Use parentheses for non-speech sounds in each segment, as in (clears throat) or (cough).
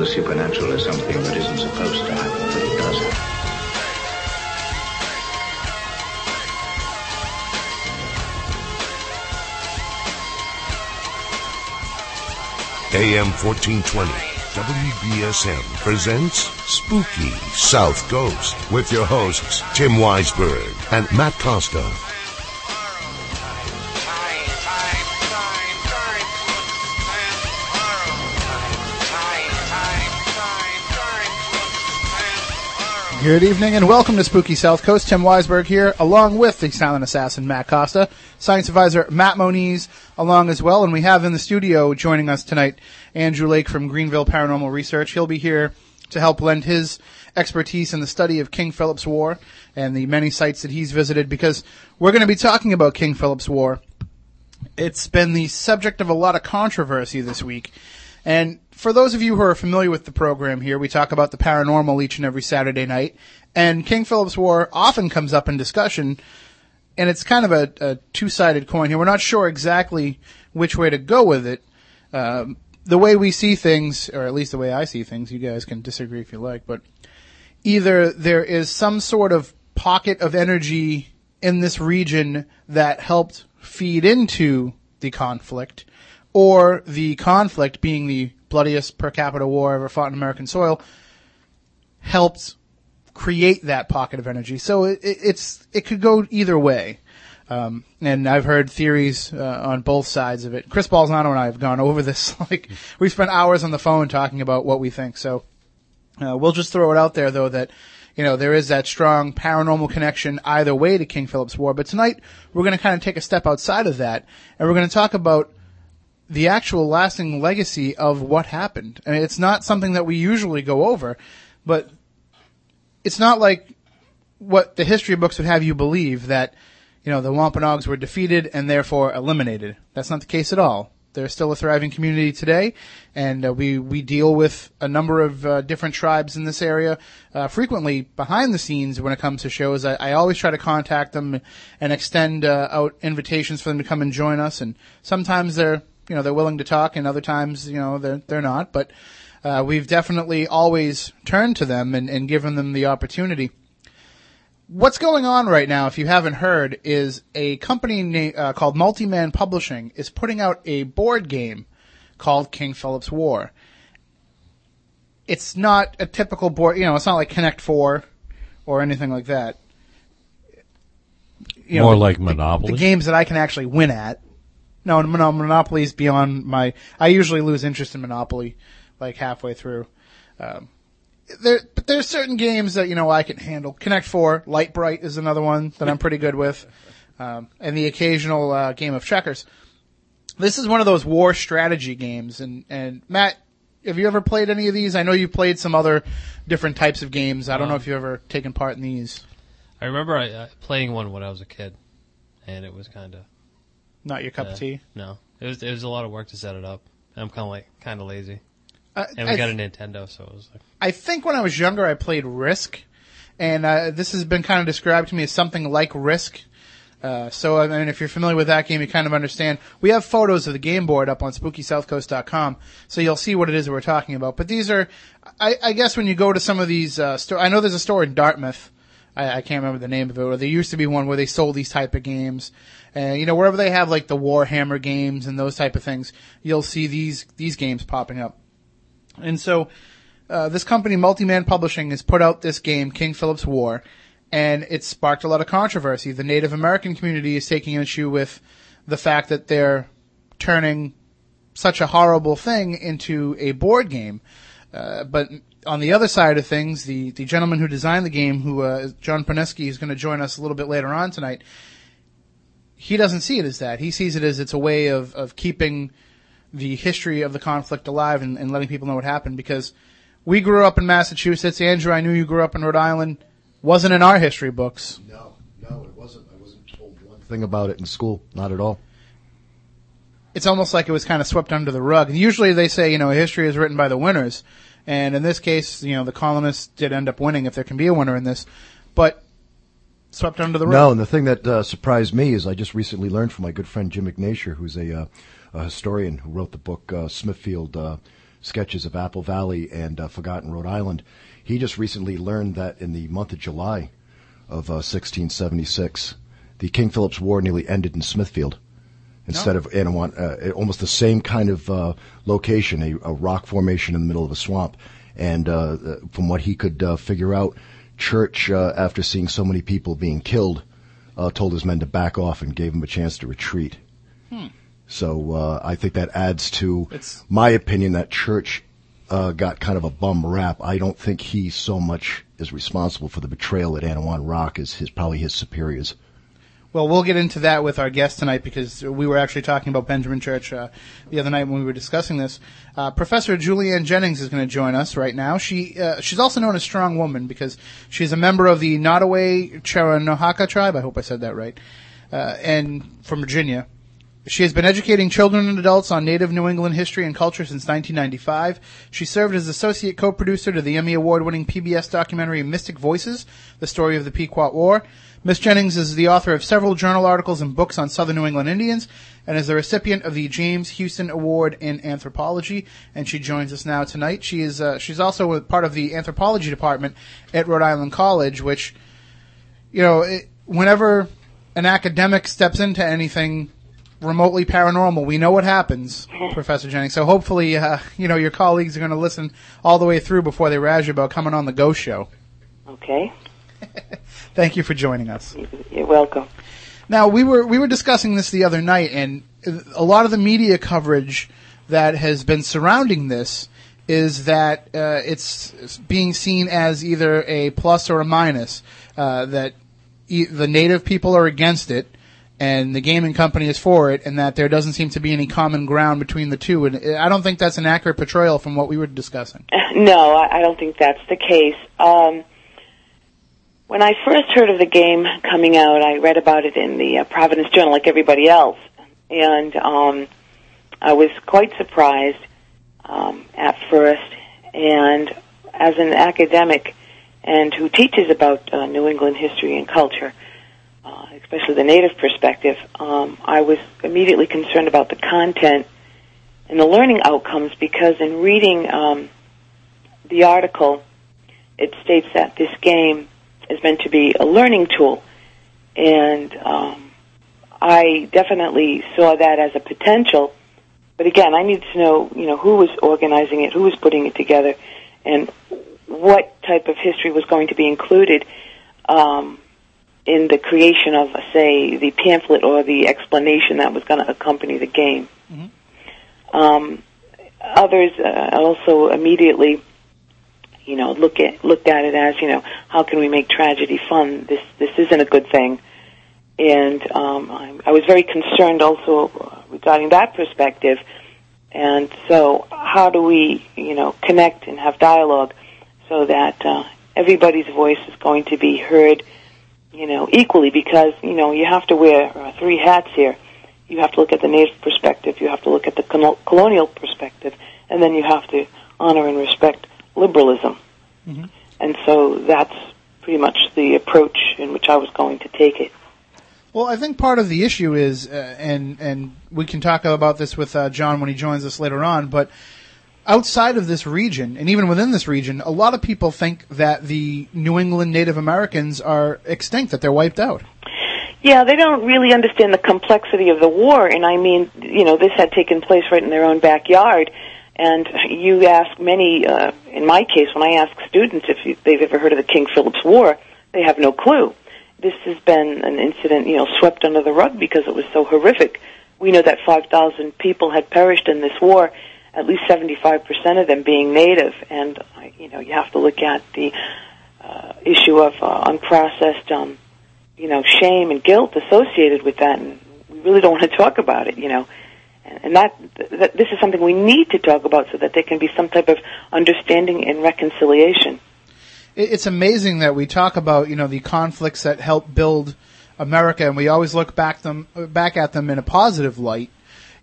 the supernatural is something that isn't supposed to happen, but it does happen. AM 1420, WBSM presents Spooky South Coast with your hosts, Tim Weisberg and Matt Costa. Good evening and welcome to Spooky South Coast. Tim Weisberg here, along with the silent assassin Matt Costa, science advisor Matt Moniz, along as well, and we have in the studio joining us tonight Andrew Lake from Greenville Paranormal Research. He'll be here to help lend his expertise in the study of King Philip's War and the many sites that he's visited because we're going to be talking about King Philip's War. It's been the subject of a lot of controversy this week. And for those of you who are familiar with the program here, we talk about the paranormal each and every Saturday night. And King Philip's War often comes up in discussion, and it's kind of a, a two-sided coin here. We're not sure exactly which way to go with it. Um, the way we see things, or at least the way I see things, you guys can disagree if you like, but either there is some sort of pocket of energy in this region that helped feed into the conflict, or the conflict being the bloodiest per capita war ever fought in American soil helped create that pocket of energy. So it, it's it could go either way. Um, and I've heard theories uh, on both sides of it. Chris Balzano and I have gone over this. (laughs) Like we spent hours on the phone talking about what we think. So uh, we'll just throw it out there, though, that you know there is that strong paranormal connection either way to King Philip's War. But tonight we're going to kind of take a step outside of that, and we're going to talk about the actual lasting legacy of what happened. I mean, it's not something that we usually go over, but it's not like what the history books would have you believe that, you know, the Wampanoags were defeated and therefore eliminated. That's not the case at all. They're still a thriving community today, and uh, we we deal with a number of uh, different tribes in this area uh, frequently behind the scenes when it comes to shows. I, I always try to contact them and extend uh, out invitations for them to come and join us, and sometimes they're you know they're willing to talk, and other times you know they're they're not. But uh, we've definitely always turned to them and, and given them the opportunity. What's going on right now, if you haven't heard, is a company na- uh, called Multi-Man Publishing is putting out a board game called King Philip's War. It's not a typical board, you know, it's not like Connect Four or anything like that. You More the- like the- Monopoly? The games that I can actually win at. No, no, Monopoly is beyond my. I usually lose interest in Monopoly, like halfway through. Um, there, but there's certain games that you know I can handle. Connect Four, Lite-Brite is another one that I'm pretty good with, um, and the occasional uh, game of checkers. This is one of those war strategy games, and and Matt, have you ever played any of these? I know you've played some other different types of games. I don't know if you've ever taken part in these. I remember I, uh, playing one when I was a kid, and it was kind of Not your cup of tea. No, it was it was a lot of work to set it up. I'm kind of like kind of lazy, Uh, and we I- got a Nintendo, so it was like I think when I was younger, I played Risk, and uh, this has been kind of described to me as something like Risk. Uh, so, I mean, if you're familiar with that game, you kind of understand. We have photos of the game board up on SpookySouthCoast.com, so you'll see what it is that we're talking about. But these are, I, I guess, when you go to some of these uh, stores, I know there's a store in Dartmouth. I, I can't remember the name of it. Or there used to be one where they sold these type of games. And you know, wherever they have like the Warhammer games and those type of things, you'll see these these games popping up. And so, uh, this company, Multi-Man Publishing, has put out this game, King Philip's War, and it's sparked a lot of controversy. The Native American community is taking issue with the fact that they're turning such a horrible thing into a board game. Uh, but on the other side of things, the, the gentleman who designed the game, who uh, John Poniske, is going to join us a little bit later on tonight. He doesn't see it as that. He sees it as it's a way of, of keeping the history of the conflict alive and, and letting people know what happened because we grew up in Massachusetts. Andrew, I knew you grew up in Rhode Island. Wasn't in our history books. No, no, it wasn't. I wasn't told one thing about it in school. Not at all. It's almost like it was kind of swept under the rug. Usually they say, you know, history is written by the winners. And in this case, you know, the colonists did end up winning if there can be a winner in this. But swept under the rug. No, and the thing that uh, surprised me is I just recently learned from my good friend Jim Ignasher, who's a, uh, a historian who wrote the book uh, Smithfield uh, sketches of Apple Valley and uh, Forgotten Rhode Island. He just recently learned that in the month of July of uh, 1676, the King Philip's War nearly ended in Smithfield instead of Anawan, uh, almost the same kind of uh, location, a, a, rock formation in the middle of a swamp. And uh, from what he could uh, figure out, Church, uh, after seeing so many people being killed, uh, told his men to back off and gave them a chance to retreat. Hmm. So I think that adds to It's- my opinion that Church got kind of a bum rap. I don't think he so much is responsible for the betrayal at Anawan Rock as his probably his superiors. Well, we'll get into that with our guest tonight because we were actually talking about Benjamin Church uh, the other night when we were discussing this. Uh, Professor Julianne Jennings is going to join us right now. She uh, she's also known as Strong Woman because she's a member of the Nottoway Cheroenhaka tribe. I hope I said that right. Uh, and from Virginia. She has been educating children and adults on Native New England history and culture since 1995. She served as associate co-producer to the Emmy Award-winning PBS documentary Mystic Voices, the story of the Pequot War. Miss Jennings is the author of several journal articles and books on Southern New England Indians, and is the recipient of the James Houston Award in Anthropology. And she joins us now tonight. She is uh, she's also part of the anthropology department at Rhode Island College, which, you know, it, whenever an academic steps into anything remotely paranormal, we know what happens, Professor Jennings. So hopefully, uh, you know, your colleagues are going to listen all the way through before they razz you about coming on the Ghost Show. Okay. (laughs) Thank you for joining us. You're welcome. Now we were we were discussing this the other night, and a lot of the media coverage that has been surrounding this is that uh, it's, it's being seen as either a plus or a minus. Uh, that e- the native people are against it, and the gaming company is for it, and that there doesn't seem to be any common ground between the two. And I don't think that's an accurate portrayal from what we were discussing. (laughs) No, I don't think that's the case. Um, when I first heard of the game coming out, I read about it in the uh, Providence Journal, like everybody else, and um, I was quite surprised um, at first. And as an academic and who teaches about uh, New England history and culture, especially the native perspective, um, I was immediately concerned about the content and the learning outcomes because in reading um, the article, it states that this game is meant to be a learning tool, and um, I definitely saw that as a potential. But again, I needed to know, you know, who was organizing it, who was putting it together, and what type of history was going to be included um, in the creation of, say, the pamphlet or the explanation that was going to accompany the game. Um, others uh, also immediately, you know, look at looked at it as, you know, how can we make tragedy fun? This this isn't a good thing, and um, I, I was very concerned also regarding that perspective. And so, how do we, you know, connect and have dialogue so that uh, everybody's voice is going to be heard, you know, equally? Because you know, you have to wear uh, three hats here. You have to look at the native perspective, you have to look at the colo- colonial perspective, and then you have to honor and respect liberalism. Mhm. And so that's pretty much the approach in which I was going to take it. Well, I think part of the issue is, uh, and and we can talk about this with uh, John when he joins us later on, but outside of this region, and even within this region, a lot of people think that the New England Native Americans are extinct, that they're wiped out. Yeah, they don't really understand the complexity of the war, and I mean, you know, this had taken place right in their own backyard. And you ask many, uh, in my case, when I ask students if they've ever heard of the King Philip's War, they have no clue. This has been an incident, you know, swept under the rug because it was so horrific. We know that 5,000 people had perished in this war, at least 75% of them being native, and, you know, you have to look at the uh, issue of uh, unprocessed, um, you know, shame and guilt associated with that, and we really don't (laughs) want to talk about it, you know. And and that, that this is something we need to talk about so that there can be some type of understanding and reconciliation. It's amazing that we talk about you know the conflicts that help build America, and we always look back them back at them in a positive light.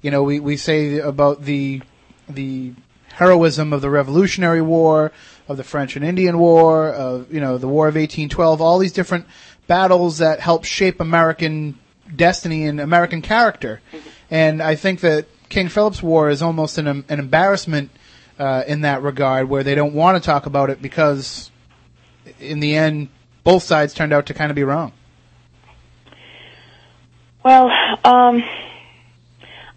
You know, we we say about the the heroism of the Revolutionary War, of the French and Indian War, of you know the War of 1812, all these different battles that help shape American destiny and American character. And I think that King Philip's War is almost an, an embarrassment uh, in that regard, where they don't want to talk about it because, in the end, both sides turned out to kind of be wrong. Well, um,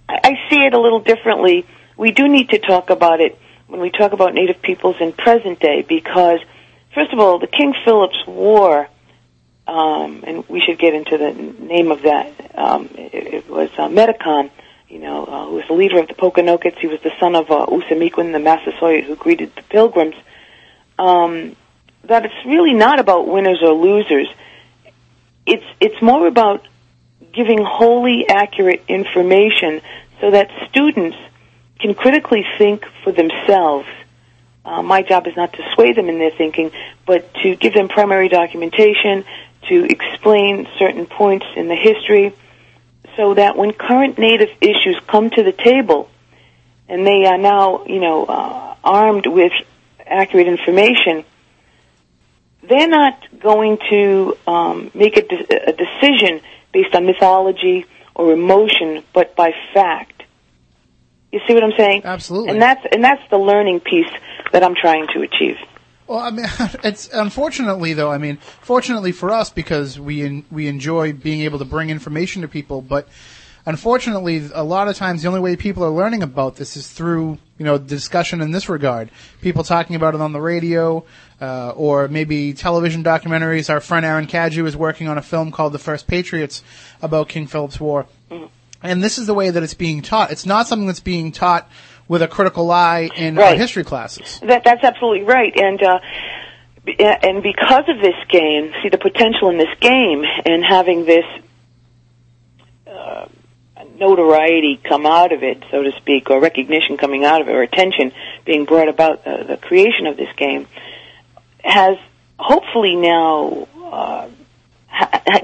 I, I see it a little differently. We do need to talk about it when we talk about Native peoples in present day because, first of all, the King Philip's War, um, and we should get into the name of that. Um, it, it was uh, Metacom, you know, uh, who was the leader of the Pokanoket. He was the son of uh, the Massasoit, who greeted the Pilgrims. Um, that it's really not about winners or losers. It's it's more about giving wholly accurate information so that students can critically think for themselves. Uh, my job is not to sway them in their thinking, but to give them primary documentation, to explain certain points in the history, so that when current Native issues come to the table, and they are now, you know, uh, armed with accurate information, they're not going to um, make a, de- a decision based on mythology or emotion, but by fact. You see what I'm saying? Absolutely. And that's and that's the learning piece that I'm trying to achieve. Well, I mean, (laughs) it's unfortunately though. I mean, fortunately for us because we en- we enjoy being able to bring information to people, but unfortunately, a lot of times the only way people are learning about this is through you know discussion in this regard. People talking about it on the radio, uh, or maybe television documentaries. Our friend Aaron Kaju is working on a film called The First Patriots about King Philip's War, and this is the way that it's being taught. It's not something that's being taught with a critical eye in our Right. history classes. That that's absolutely right, and uh, and because of this game, see the potential in this game and having this uh, notoriety come out of it, so to speak, or recognition coming out of it, or attention being brought about uh, the creation of this game, has hopefully now. Uh,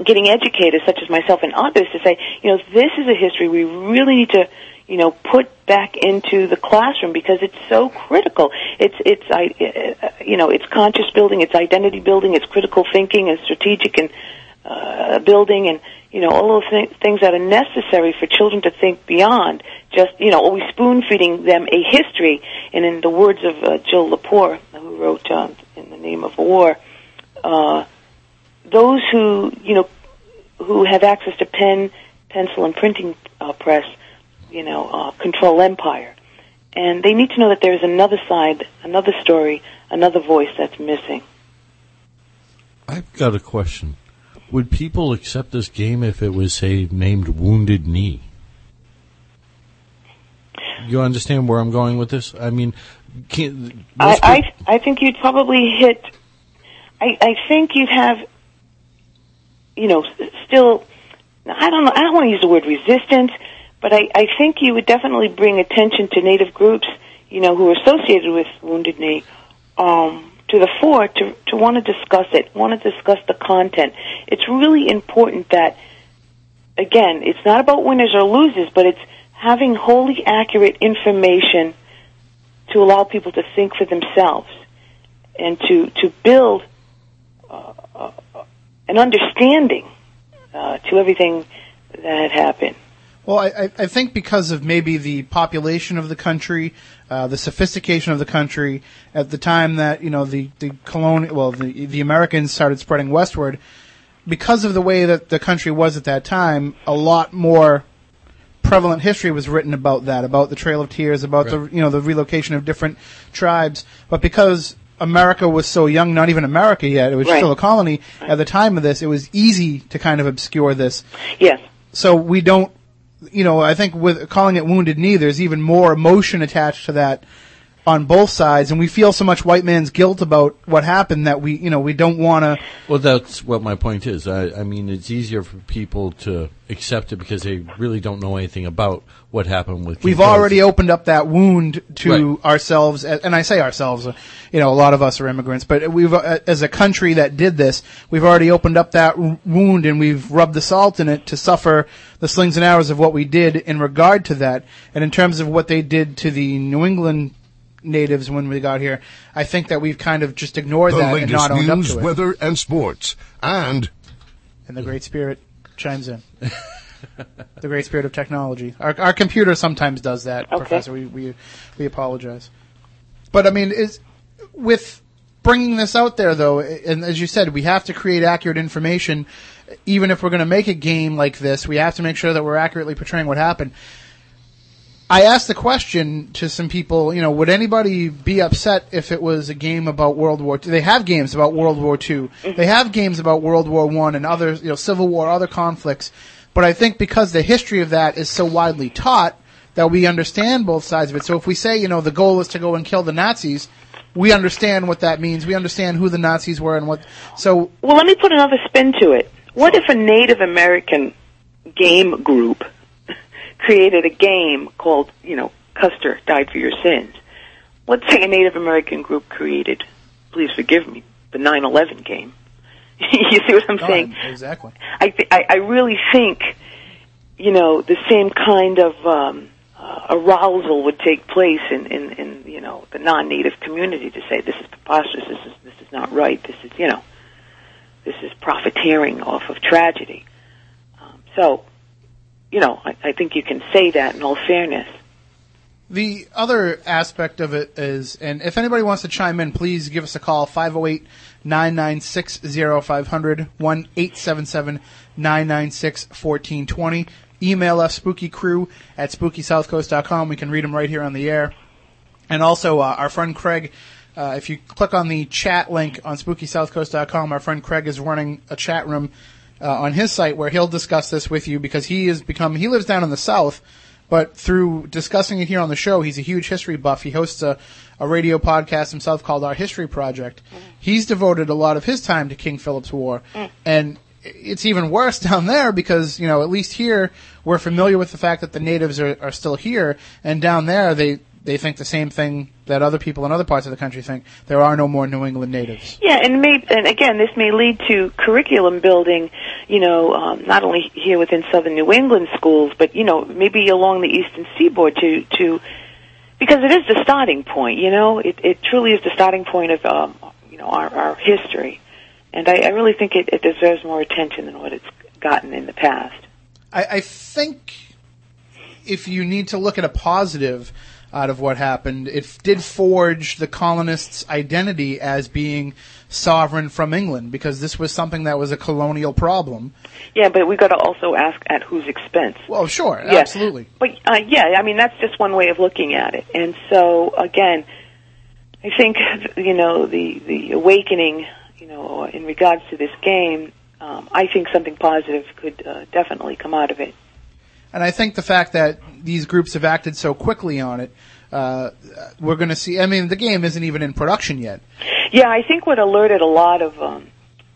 getting educators such as myself and others to say, you know, this is a history we really need to, you know, put back into the classroom because it's so critical. It's it's I, uh, you know, it's conscious building, it's identity building, it's critical thinking and strategic and uh, building, and you know, all those th- things that are necessary for children to think beyond just, you know, always spoon feeding them a history. And in the words of uh, Jill Lepore, who wrote uh, "In the Name of War." Uh, those who you know who have access to pen, pencil, and printing uh, press, you know, uh, control empire, and they need to know that there is another side, another story, another voice that's missing. I've got a question. Would people accept this game if it was, say, named Wounded Knee? You understand where I'm going with this? I mean, I, I I think you'd probably hit. I I think you'd have, you know, still. I don't know. I don't want to use the word resistance, but I I think you would definitely bring attention to Native groups, you know, who are associated with Wounded Knee, um, to the fore to to want to discuss it, want to discuss the content. It's really important that, again, it's not about winners or losers, but it's having wholly accurate information to allow people to think for themselves and to to build uh, uh, an understanding uh, to everything that had happened. Well, I, I- I think because of maybe the population of the country, uh, the sophistication of the country at the time that you know the the colonial, well, the the Americans started spreading westward, because of the way that the country was at that time, a lot more prevalent history was written about that, about the Trail of Tears, about the you know the relocation of different tribes. But because America was so young, not even America yet, it was Right. still a colony. At the time of this, it was easy to kind of obscure this. Yes, so we don't you know i think with calling it wounded knee there's even more emotion attached to that on both sides and we feel so much white man's guilt about what happened that we you know we don't want to Well, that's what my point is. I, I mean, it's easier for people to accept it because they really don't know anything about what happened with. we've already opened up that wound to Right. ourselves and i say ourselves uh, you know a lot of us are immigrants but we've uh, as a country that did this we've already opened up that wound and we've rubbed the salt in it to suffer the slings and arrows of what we did in regard to that and in terms of what they did to the new england natives when we got here i think that we've kind of just ignored The that and not owned up to it weather, and sports. And and the great spirit chimes in (laughs) the great spirit of technology our, our computer sometimes does that Okay. professor we, we we apologize But I mean, is with bringing this out there though, and as you said, we have to create accurate information. Even if we're going to make a game like this, we have to make sure that we're accurately portraying what happened. I asked the question to some people, you know, would anybody be upset if it was a game about World War II? They have games about World War II. Mm-hmm. They have games about World War One and other, you know, Civil War, other conflicts. But I think because the history of that is so widely taught that we understand both sides of it. So if we say, you know, the goal is to go and kill the Nazis, we understand what that means. We understand who the Nazis were and what. So Well, let me put another spin to it. What if a Native American game group created a game called, you know, Custer Died for Your Sins? Let's say a Native American group created, please forgive me, the 9/11 game. (laughs) you see what I'm saying? exactly. I, th- I I really think, you know, the same kind of um, uh, arousal would take place in, in in you know the non-native community to say this is preposterous, this is this is not right, this is you know, this is profiteering off of tragedy. Um, so, you know, I, I think you can say that in all fairness. The other aspect of it is, and if anybody wants to chime in, please give us a call, 508-996-0500, 1-877-996-1420. Email us, spookycrew at spookysouthcoast.com. We can read them right here on the air. And also, uh, our friend Craig, uh, if you click on the chat link on spookysouthcoast.com, our friend Craig is running a chat room uh, on his site where he'll discuss this with you because he has become, he lives down in the south, but through discussing it here on the show, he's a huge history buff. He hosts a, a radio podcast himself called Our History Project. He's devoted a lot of his time to King Philip's War. And it's even worse (laughs) down there because, you know, at least here, we're familiar with the fact that the natives are, are still here, and down there, they, they think the same thing that other people in other parts of the country think. There are no more New England natives. Yeah, and may and again, this may lead to curriculum building. You know, um, not only here within Southern New England schools, but you know, maybe along the Eastern Seaboard to to because it is the starting point. You know, it it truly is the starting point of um, you know our our history, and I, I really think it, it deserves more attention than what it's gotten in the past. I, I think if you need to look at a positive out of what happened, it f- did forge the colonists' identity as being sovereign from England because this was something that was a colonial problem. Yeah, but we got to also ask at whose expense. Well, sure, Yeah. absolutely. But uh, yeah, I mean that's just one way of looking at it. And so again, I think you know the the awakening, you know, in regards to this game, um, I think something positive could uh, definitely come out of it. And I think the fact that these groups have acted so quickly on it, uh, we're going to see. I mean, the game isn't even in production yet. Yeah, I think what alerted a lot of um,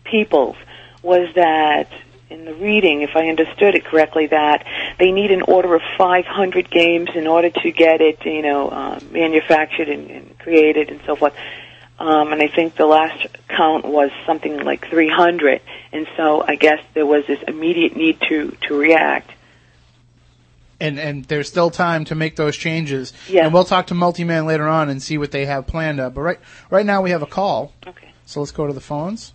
people was that in the reading, if I understood it correctly, that they need an order of 500 games in order to get it, you know, uh, manufactured and, and created and so forth. Um, and I think the last count was something like 300. And so I guess there was this immediate need to to react. And and there's still time to make those changes. Yeah. And we'll talk to Multi-Man later on and see what they have planned. Uh, but right right now we have a call, Okay. so let's go to the phones.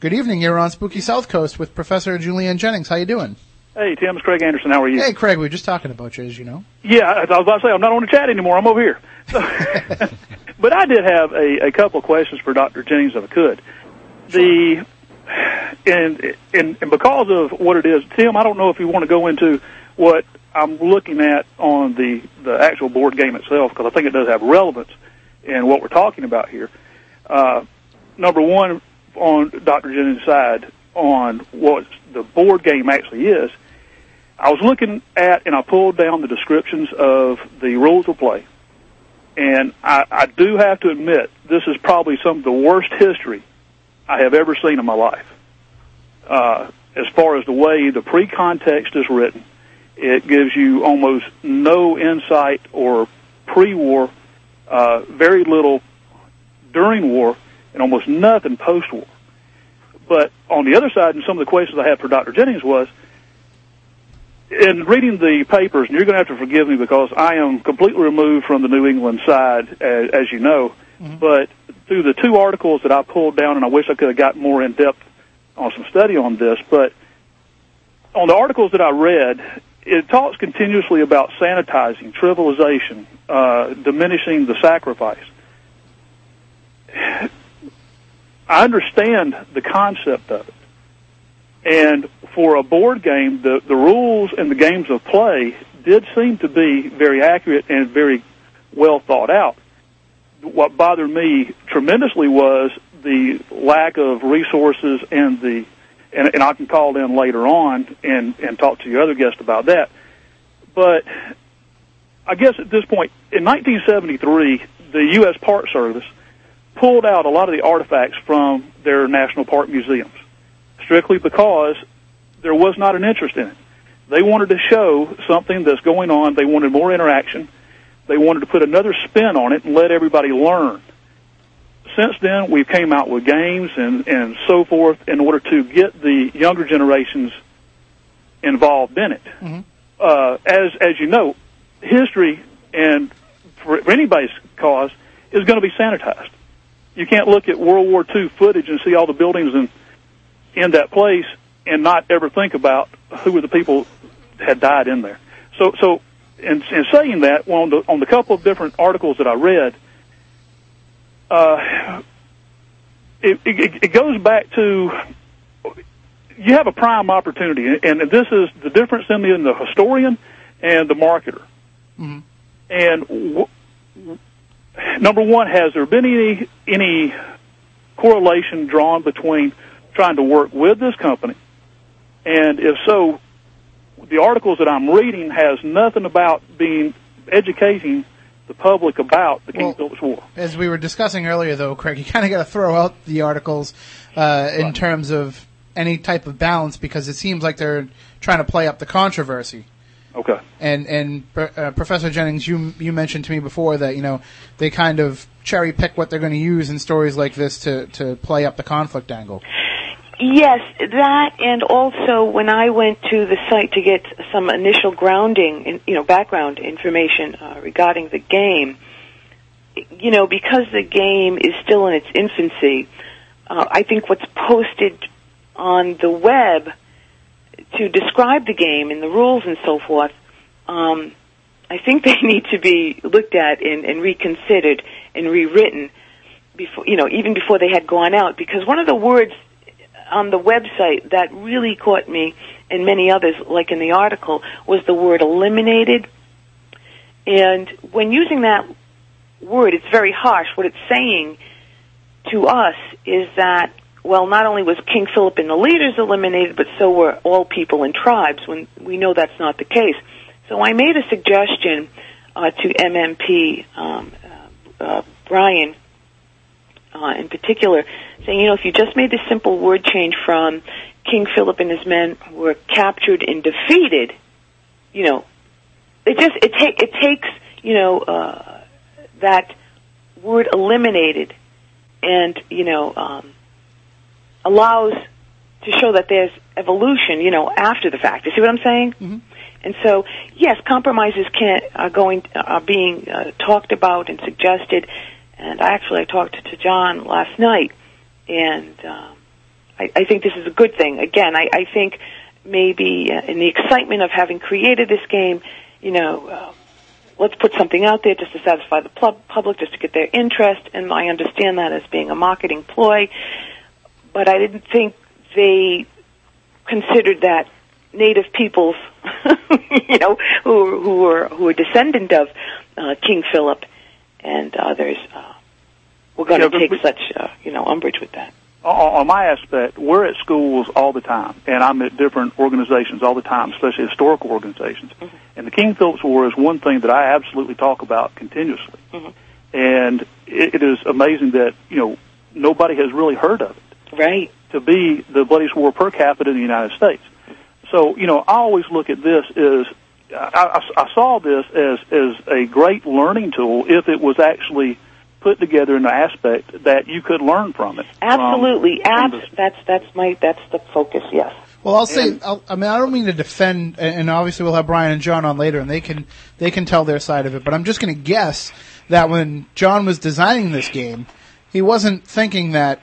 Good evening. You're on Spooky South Coast with Professor Julian Jennings. How you doing? Hey, Tim, it's Craig Anderson. How are you? Hey, Craig. We were just talking about you, as you know. Yeah, I I was about to say I'm not on the chat anymore. I'm over here. So, (laughs) but I did have a, a couple of questions for Dr. Jennings, if I could. The and, and and because of what it is, Tim, I don't know if you want to go into what I'm looking at on the the actual board game itself because I think it does have relevance in what we're talking about here. Uh, number one, on Dr. Jennings' side, on what the board game actually is, I was looking at and I pulled down the descriptions of the rules of play. And I, I do have to admit, this is probably some of the worst history I have ever seen in my life. Uh, as far as the way the pre-context is written, it gives you almost no insight or pre-war, uh, very little during war, and almost nothing post-war. But on the other side, and some of the questions I had for Dr. Jennings was, in reading the papers, and you're going to have to forgive me because I am completely removed from the New England side, as, as you know. But through the two articles that I pulled down, and I wish I could have gotten more in depth on some study on this, but on the articles that I read, it talks continuously about sanitizing, trivialization, uh, diminishing the sacrifice. I understand the concept of it. And for a board game, the, the rules and the games of play did seem to be very accurate and very well thought out. What bothered me tremendously was the lack of resources and the and, and I can call in later on and, and talk to your other guest about that. But I guess at this point, in 1973, the U.S. Park Service pulled out a lot of the artifacts from their national park museums, strictly because there was not an interest in it. They wanted to show something that's going on. They wanted more interaction. They wanted to put another spin on it and let everybody learn. Since then, we've came out with games and, and so forth in order to get the younger generations involved in it. Mm-hmm. Uh, as as you know, history and for, for anybody's cause is going to be sanitized. You can't look at World War II footage and see all the buildings in in that place and not ever think about who were the people had died in there. So so in, in saying that, well, on the on the couple of different articles that I read, uh, it, it, it goes back to you have a prime opportunity, and this is the difference in the, in the historian and the marketer. Mhm. And w- number one, has there been any any correlation drawn between trying to work with this company, and if so, the articles that I'm reading has nothing about being educating the public about the King Well- Philip's War. As we were discussing earlier, though, Craig, (laughs) you kind of got to throw out the articles uh, in terms of any type of balance because it seems like they're trying to play up the controversy. Okay. And and uh, Professor Jennings, you you mentioned to me before that you know they kind of cherry pick what they're going to use in stories like this to to play up the conflict angle. Yes, that and also when I went to the site to get some initial grounding, in, you know, background information uh, regarding the game, you know, because the game is still in its infancy, uh, I think what's posted on the web to describe the game and the rules and so forth, um, I think (laughs) they need to be looked at and, and reconsidered and rewritten before, you know, even before they had gone out. Because one of the words on the website that really caught me and many others, like in the article, was the word eliminated. And when using that word, it's very harsh. What it's saying to us is that, well, not only was King Philip and the leaders eliminated, but so were all people and tribes, when we know that's not the case. So I made a suggestion uh, to MMP um, uh, uh, Brian uh, in particular, saying, you know, if you just made this simple word change from King Philip and his men were captured and defeated, you know, it just it ta- it takes you know uh, that word eliminated, and you know um, allows to show that there's evolution, you know, after the fact. You see what I'm saying? Mhm. And so, yes, compromises can are going are being uh, talked about and suggested. And I actually I talked to John last night, and um, I, I think this is a good thing. Again, I, I think maybe in the excitement of having created this game, you know, uh, let's put something out there just to satisfy the pub- public, just to get their interest. And I understand that as being a marketing ploy, but I didn't think they considered that native peoples, (laughs) you know, who who were who were descendant of uh, King Philip and others, uh, were going to but take such uh, you know umbrage with that. on my aspect, we're at schools all the time, and I'm at different organizations all the time, especially historical organizations. And the King Philip's War is one thing that I absolutely talk about continuously. Mhm. And it, it is amazing that you know nobody has really heard of it Right. to be the bloodiest war per capita in the United States. So you know, I always look at this as I, I, I saw this as as a great learning tool if it was actually put together in an aspect that you could learn from it. Absolutely. from Abs- the- that's that's my that's the focus. Yes. Well, I'll say, I'll, I mean, I don't mean to defend, and and obviously we'll have Brian and John on later, and they can they can tell their side of it. But I'm just going to guess that when John was designing this game, he wasn't thinking that,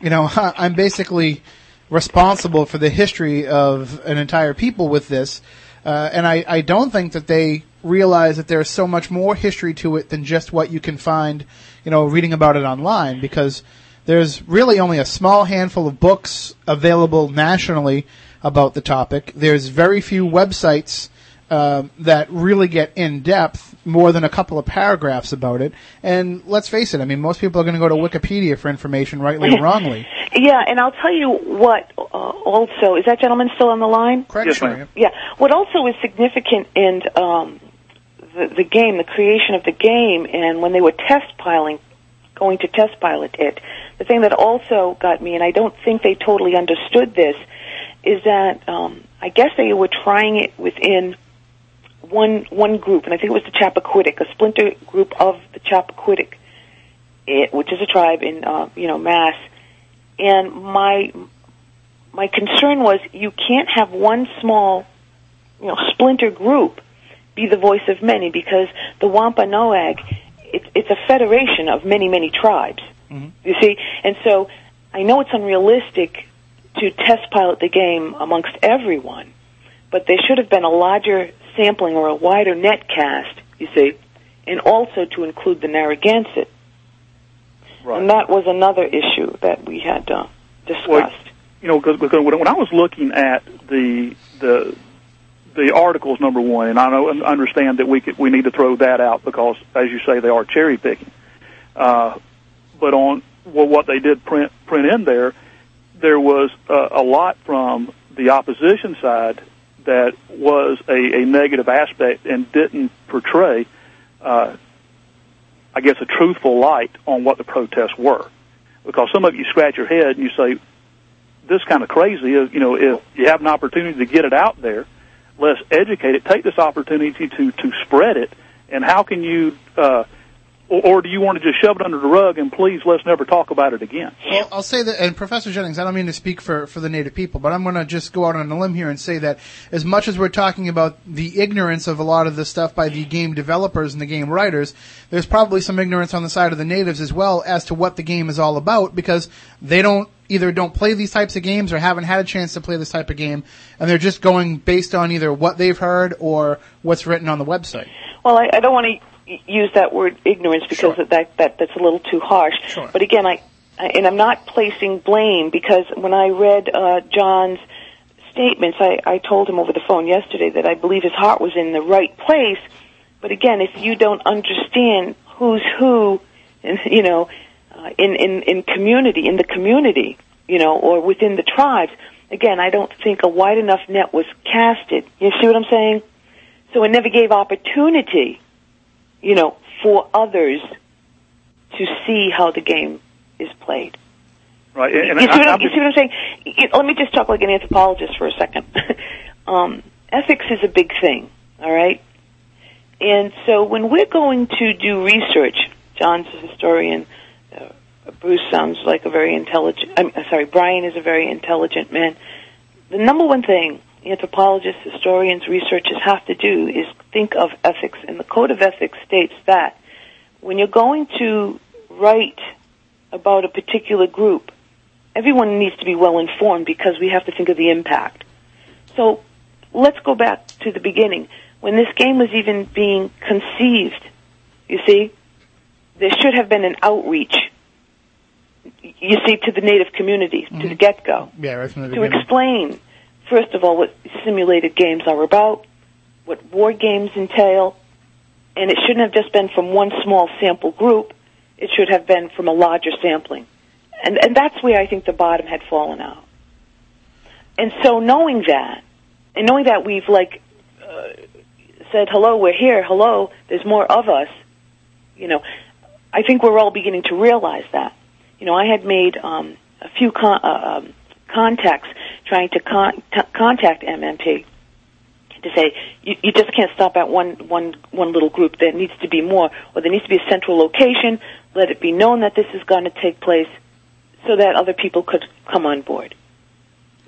you know, (laughs) I'm basically responsible for the history of an entire people with this, uh, and I, I don't think that they realize that there's so much more history to it than just what you can find, you know, reading about it online because There's really only a small handful of books available nationally about the topic. There's very few websites uh, that really get in depth, more than a couple of paragraphs about it. And let's face it, I mean, most people are going to go to Wikipedia for information, rightly or wrongly. (laughs) Yeah, and I'll tell you what. Uh, also, is that gentleman still on the line? Correct, Yes, Sharon? ma'am. Yeah. What also is significant in um, the, the game, the creation of the game, and when they were test piling, going to test pilot it, the thing that also got me, and I don't think they totally understood this, is that um, I guess they were trying it within one one group, and I think it was the Chappaquiddick, a splinter group of the Chappaquiddick, it, which is a tribe in uh, you know Mass. And my my concern was you can't have one small you know splinter group be the voice of many because the Wampanoag it's it's a federation of many many tribes. You see, and so I know it's unrealistic to test pilot the game amongst everyone, but there should have been a larger sampling or a wider net cast. You see, and also to include the Narragansett. Right. And that was another issue that we had uh, discussed. Well, you know, because when when I was looking at the the the articles, number one, and I know and understand that we could, we need to throw that out because, as you say, they are cherry picking. Uh, but on well, what they did print print in there, there was uh, a lot from the opposition side that was a, a negative aspect and didn't portray, uh, I guess, a truthful light on what the protests were. Because some of you scratch your head and you say, this kind of crazy is, you know, if you have an opportunity to get it out there, let's educate it, take this opportunity to, to spread it, and how can you, uh, or, or do you want to just shove it under the rug and please let's never talk about it again? Well, I'll say that, and Professor Jennings, I don't mean to speak for, for the Native people, but I'm going to just go out on a limb here and say that as much as we're talking about the ignorance of a lot of this stuff by the game developers and the game writers, there's probably some ignorance on the side of the natives as well as to what the game is all about because they don't either don't play these types of games or haven't had a chance to play this type of game, and they're just going based on either what they've heard or what's written on the website. Well, I, I don't want to use that word ignorance because Sure. that that that's a little too harsh. Sure. But again, I, and I'm not placing blame because when I read uh, John's statements, I, I told him over the phone yesterday that I believe his heart was in the right place. But again, if you don't understand who's who, and you know, uh, in in in community, in the community, you know, or within the tribes, again, I don't think a wide enough net was casted. You see what I'm saying? So it never gave opportunity, you know, for others to see how the game is played. Right? And, you, see I- what I'm, I'm you see what I'm saying? You- let me just talk like an anthropologist for a second. (laughs) um, ethics is a big thing, all right? And so when we're going to do research, John's a historian, uh, Bruce sounds like a very intelligent, I'm sorry, Brian is a very intelligent man. The number one thing anthropologists, historians, researchers have to do is think of ethics. And the Code of Ethics states that when you're going to write about a particular group, everyone needs to be well informed because we have to think of the impact. So let's go back to the beginning. When this game was even being conceived, you see, there should have been an outreach, you see, to the native community, to mm-hmm. the get-go Yeah, right from the to beginning. explain, first of all, what simulated games are about, what war games entail, and it shouldn't have just been from one small sample group. It should have been from a larger sampling. And, and that's where I think the bottom had fallen out. And so knowing that, and knowing that we've like uh, said, hello, we're here, hello, there's more of us, you know, I think we're all beginning to realize that. You know, I had made um, a few con- uh, um, contacts trying to con- t- contact MMP to say you, you just can't stop at one one one little group. There needs to be more, or there needs to be a central location. Let it be known that this is going to take place, so that other people could come on board.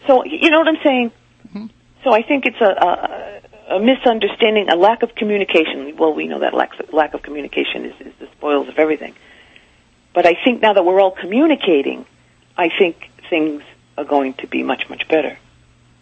So you know what I'm saying. Mm-hmm. So I think it's a, a, a misunderstanding, a lack of communication. Well, we know that lack, lack of communication is, is the spoils of everything. But I think now that we're all communicating, I think things are going to be much, much better.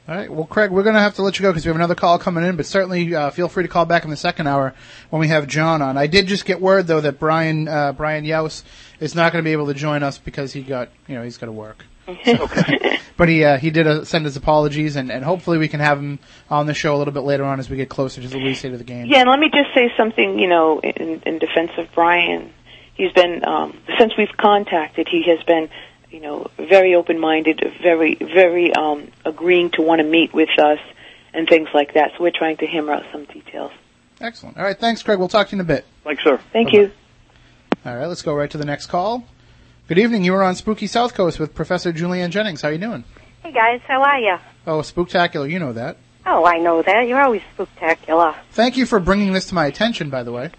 All right. Well, Craig, we're going to have to let you go because we have another call coming in, but certainly uh, feel free to call back in the second hour when we have John on. I did just get word though that Brian uh, Brian Youse is not going to be able to join us because he got you know he's got to work. (laughs) (laughs) but he uh, he did uh, send his apologies, and, and hopefully we can have him on the show a little bit later on as we get closer to the release date of the game. Yeah, and let me just say something, you know, in, in defense of Brian. He's been, um, since we've contacted, he has been, you know, very open-minded, very, very um, agreeing to want to meet with us and things like that. So we're trying to hammer out some details. Excellent. All right. Thanks, Craig. We'll talk to you in a bit. Thanks, sir. Thank you. All right. Let's go right to the next call. Good evening. You are on Spooky South Coast with Professor Julianne Jennings. How are you doing? Hey guys, how are you? Oh, spooktacular. You know that. Oh, I know that. You're always spectacular. Thank you for bringing this to my attention, by the way.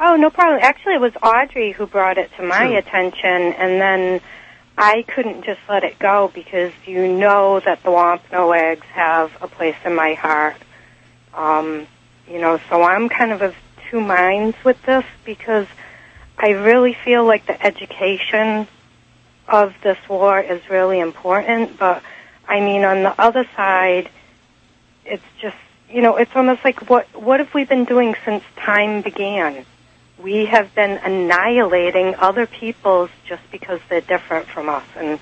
Oh, no problem. Actually, it was Audrey who brought it to my True. attention, and then I couldn't just let it go because you know that the Wampanoags have a place in my heart. Um, you know, so I'm kind of of two minds with this because I really feel like the education of this war is really important, but I mean, on the other side, it's just, you know, it's almost like what, what have we been doing since time began? We have been annihilating other peoples just because they're different from us. And,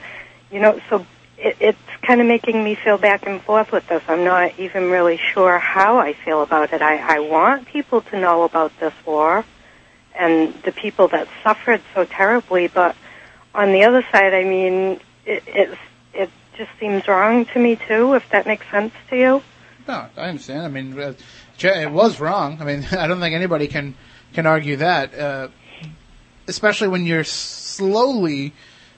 you know, so it, it's kind of making me feel back and forth with this. I'm not even really sure how I feel about it. I, I want people to know about this war and the people that suffered so terribly, but on the other side, I mean, it, it's, it just seems wrong to me too, if that makes sense to you. No, I understand. I mean, uh, it was wrong. I mean, (laughs) I don't think anybody can can argue that, uh, especially when you're slowly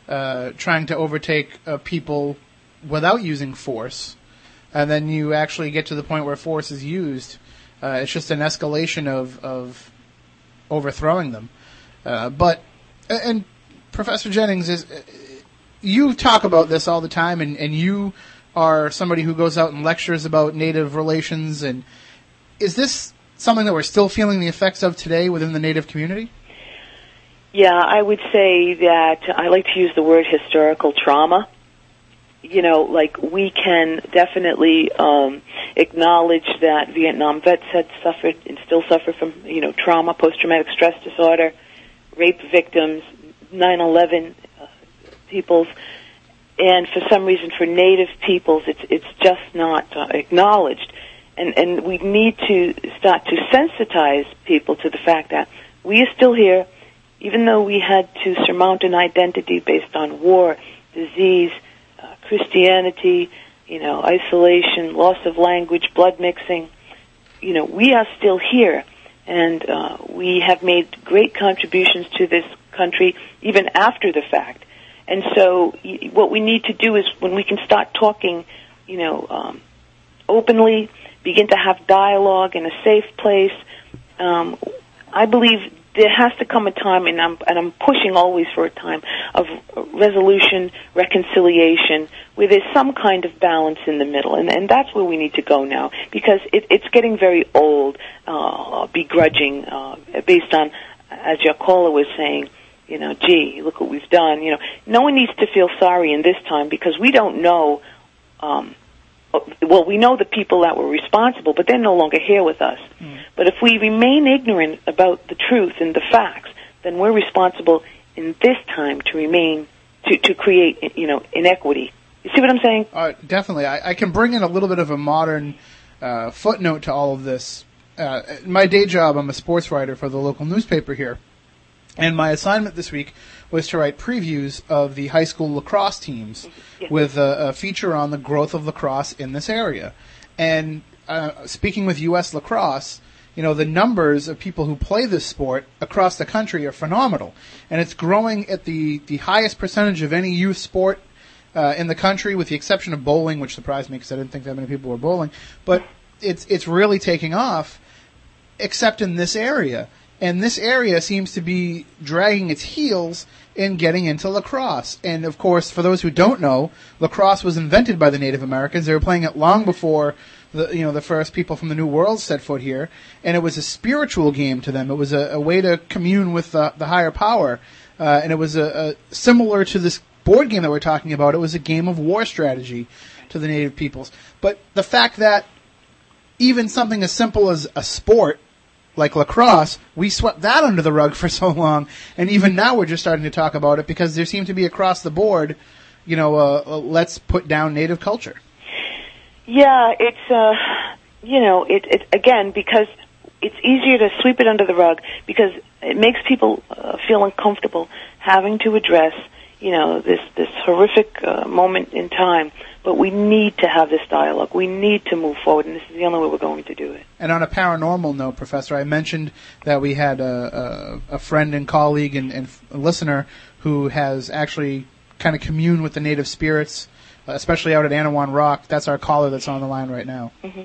uh, trying to overtake uh, people without using force, and then you actually get to the point where force is used. Uh, it's just an escalation of of overthrowing them. Uh, but and Professor Jennings is you talk about this all the time, and, and you are somebody who goes out and lectures about Native relations. And is this something that we're still feeling the effects of today within the Native community? Yeah, I would say that I like to use the word historical trauma. You know, like we can definitely um, acknowledge that Vietnam vets had suffered and still suffer from, you know, trauma, post-traumatic stress disorder, rape victims, 9/11 uh, peoples, and for some reason, for Native peoples, it's it's just not uh, acknowledged, and and we need to start to sensitize people to the fact that we are still here, even though we had to surmount an identity based on war, disease, uh, Christianity, you know, isolation, loss of language, blood mixing. You know, we are still here, and uh, we have made great contributions to this country even after the fact. And so, what we need to do is when we can start talking, you know, um, openly, begin to have dialogue in a safe place. Um, I believe there has to come a time, and I'm and I'm pushing always for a time of resolution, reconciliation, where there's some kind of balance in the middle, and and that's where we need to go now because it, it's getting very old, uh, begrudging, uh, based on, as your caller was saying, you know, gee, look what we've done. You know, no one needs to feel sorry in this time because we don't know. Um, well, we know the people that were responsible, but they're no longer here with us. But if we remain ignorant about the truth and the facts, then we're responsible in this time to remain to to create, you know, inequity. You see what I'm saying? Uh, definitely. I, I can bring in a little bit of a modern uh, footnote to all of this. Uh, my day job, I'm a sports writer for the local newspaper here. And my assignment this week was to write previews of the high school lacrosse teams with a, a feature on the growth of lacrosse in this area. And uh, speaking with U.S. lacrosse, you know, the numbers of people who play this sport across the country are phenomenal. And it's growing at the, the highest percentage of any youth sport uh, in the country, with the exception of bowling, which surprised me because I didn't think that many people were bowling. But it's, it's really taking off, except in this area. And this area seems to be dragging its heels in getting into lacrosse. And of course, for those who don't know, lacrosse was invented by the Native Americans. They were playing it long before the you know the first people from the New World set foot here, and it was a spiritual game to them. It was a, a way to commune with the, the higher power, uh, and it was a, a similar to this board game that we're talking about, it was a game of war strategy to the native peoples. But the fact that even something as simple as a sport like lacrosse, we swept that under the rug (laughs) for so long, and even now we're just starting to talk about it because there seemed to be across the board, you know, uh, uh, let's put down native culture. Yeah, it's uh, you know, it, it again because it's easier to sweep it under the rug because it makes people uh, feel uncomfortable having to address, you know, this this horrific uh, moment in time. But we need to have this dialogue. We need to move forward, and this is the only way we're going to do it. And on a paranormal note, Professor, I mentioned that we had a, a, a friend and colleague and, and listener who has actually kind of communed with the native spirits, uh, especially out at Anawan Rock. That's our caller that's on the line right now. Mm-hmm.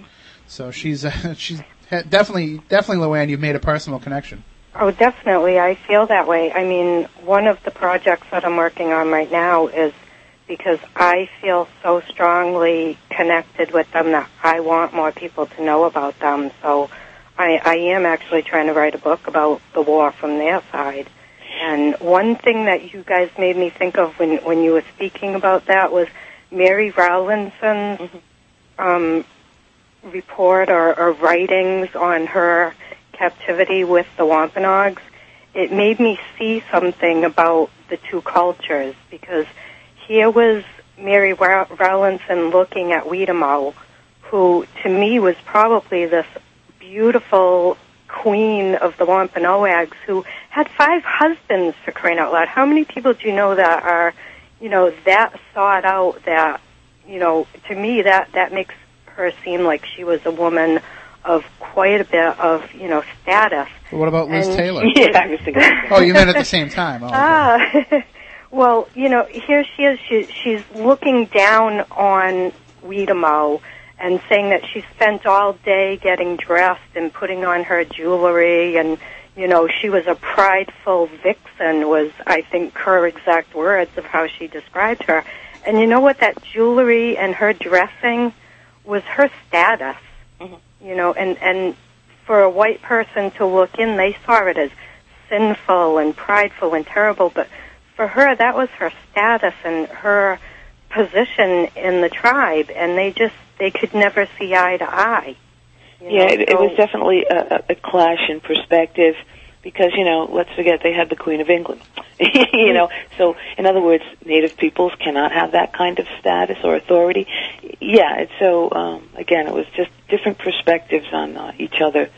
So she's uh, (laughs) she's definitely definitely Luann. You've made a personal connection. Oh, definitely. I feel that way. I mean, one of the projects that I'm working on right now is because I feel so strongly connected with them that I want more people to know about them. So I, I am actually trying to write a book about the war from their side. And one thing that you guys made me think of when, when you were speaking about that was Mary Rowlandson's Mm-hmm. um, report or, or writings on her captivity with the Wampanoags. It made me see something about the two cultures because here was Mary Row- Rowlandson looking at Weetamoo, who to me was probably this beautiful queen of the Wampanoags who had five husbands for crying out loud. How many people do you know that are, you know, that sought out that, you know, to me that, that makes her seem like she was a woman of quite a bit of, you know, status. What about Liz And- Taylor? (laughs) Yeah, I was thinking. Oh, you meant at the same time. Oh, okay. Ah, (laughs) well, you know, here she is. She, she's looking down on Weetamoo and saying that she spent all day getting dressed and putting on her jewelry and, you know, she was a prideful vixen was, I think, her exact words of how she described her. And you know what? That jewelry and her dressing was her status. Mhm. You know, and, and for a white person to look in, they saw it as sinful and prideful and terrible, but for her, that was her status and her position in the tribe, and they just they could never see eye to eye. You Yeah, know, it, it so- was definitely a, a- a clash in perspective because you know, let's forget they had the Queen of England. (laughs) you know, so in other words, Native peoples cannot have that kind of status or authority. Yeah, it's so um, again, it was just different perspectives on uh, each other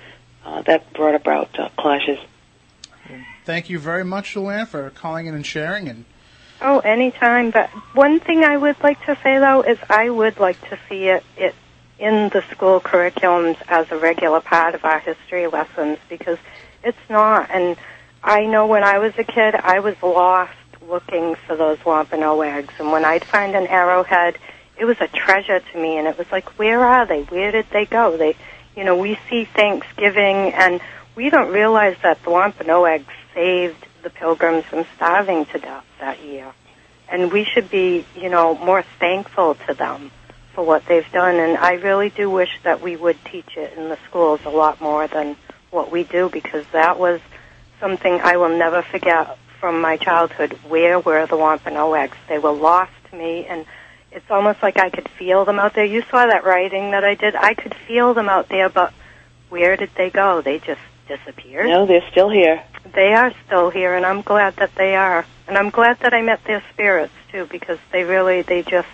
uh, that brought about uh, clashes. Thank you very much, Luann, for calling in and sharing. And Oh, anytime. But one thing I would like to say though is I would like to see it, it in the school curriculums as a regular part of our history lessons because it's not. And I know when I was a kid, I was lost looking for those Wampanoags, and when I'd find an arrowhead, it was a treasure to me. And it was like, where are they? Where did they go? They, you know, we see Thanksgiving, and we don't realize that the Wampanoags saved the pilgrims from starving to death that year. And we should be, you know, more thankful to them for what they've done. And I really do wish that we would teach it in the schools a lot more than what we do because that was something I will never forget from my childhood. Where were the Wampanoags? They were lost to me and it's almost like I could feel them out there. You saw that writing that I did. I could feel them out there, but where did they go? They just disappeared. No, they're still here. They are still here, and I'm glad that they are. And I'm glad that I met their spirits too, because they really, they just,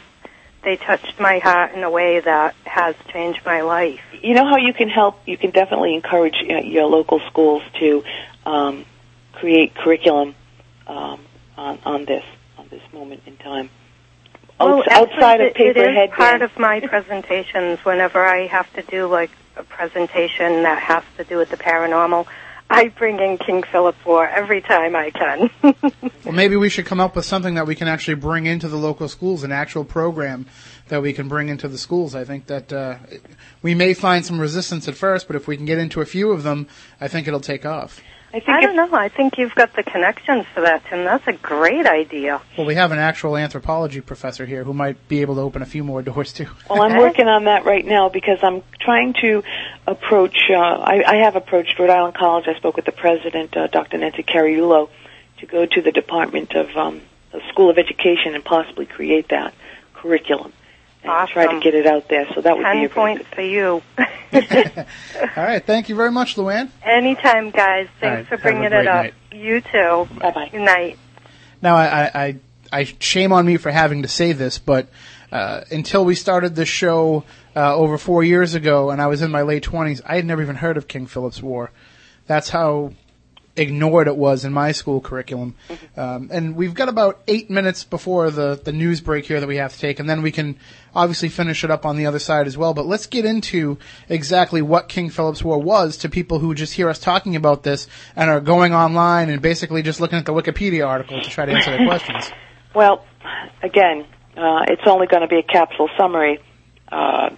they touched my heart in a way that has changed my life. You know how you can help? You can definitely encourage uh, your local schools to um, create curriculum um, on, on this on this moment in time. Well, Outs- actually, outside of paper it is part of my presentations. Whenever I have to do like a presentation that has to do with the paranormal, I bring in King Philip's War every time I can. (laughs) well, maybe we should come up with something that we can actually bring into the local schools, an actual program that we can bring into the schools. I think that uh, we may find some resistance at first, but if we can get into a few of them, I think it'll take off. I think I don't know. I think you've got the connections for that, Tim. That's a great idea. Well, we have an actual anthropology professor here who might be able to open a few more doors too. Well, I'm working on that right now because I'm trying to approach. Uh, I, I have approached Rhode Island College. I spoke with the president, uh, Dr. Nancy Carriuolo, to go to the Department of um, a school of education and possibly create that curriculum and try to get it out there. So that would be a very points good for you. (laughs) (laughs) All right. Thank you very much, Luann. Anytime, guys. Thanks All right, for have a bringing great it up. night. You too. Bye bye. Good night. Now, I, I, I, I shame on me for having to say this, but uh, until we started this show uh, over four years ago, and I was in my late twenties, I had never even heard of King Philip's War. That's how ignored it was in my school curriculum. Um, and we've got about eight minutes before the, the news break here that we have to take, and then we can obviously finish it up on the other side as well. But let's get into exactly what King Philip's War was to people who just hear us talking about this and are going online and basically just looking at the Wikipedia article to try to answer their (laughs) questions. Well, again, uh, it's only going to be a capsule summary uh,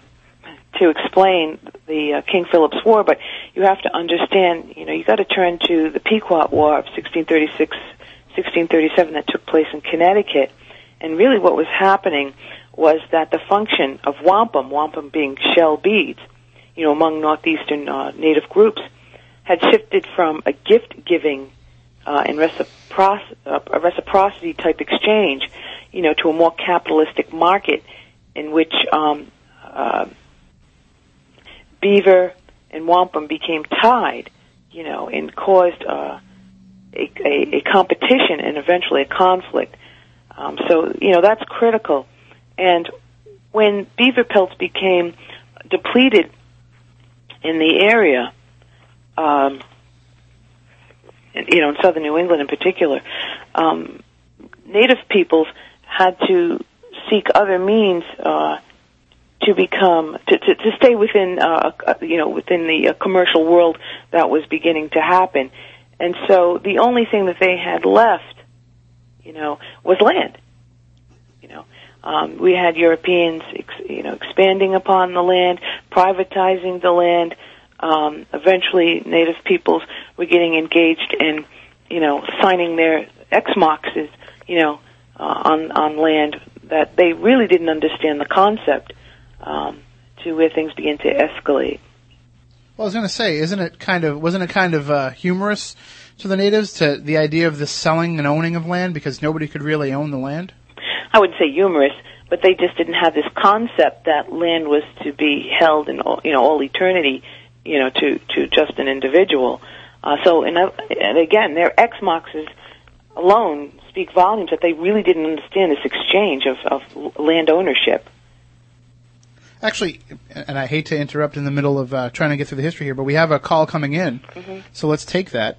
to explain the uh, King Philip's War, but you have to understand, you know, you got to turn to the Pequot War of 1636, 1637 that took place in Connecticut, and really what was happening was that the function of wampum, wampum being shell beads, you know, among northeastern uh, native groups, had shifted from a gift-giving uh, and uh, a reciprocity type exchange, you know, to a more capitalistic market in which um, uh, beaver and wampum became tied, you know, and caused uh, a, a, a competition and eventually a conflict. Um, so, you know, that's critical. And when beaver pelts became depleted in the area, um, you know, in southern New England in particular, um, native peoples had to seek other means uh, to become to, to, to stay within uh, uh, you know within the uh, commercial world that was beginning to happen, and so the only thing that they had left, you know, was land. You know, um, we had Europeans, ex- you know, expanding upon the land, privatizing the land. Um, eventually, native peoples were getting engaged in, you know, signing their Xmoxes, you know, uh, on on land that they really didn't understand the concept. Um, to where things begin to escalate. Well, I was going to say, isn't it kind of wasn't it kind of uh, humorous to the natives to the idea of the selling and owning of land because nobody could really own the land? I wouldn't say humorous, but they just didn't have this concept that land was to be held in all, you know all eternity, you know, to to just an individual. Uh, so, and, uh, and again, their Xmoxes alone speak volumes that they really didn't understand this exchange of, of land ownership. Actually, and I hate to interrupt in the middle of uh, trying to get through the history here, but we have a call coming in, so let's take that.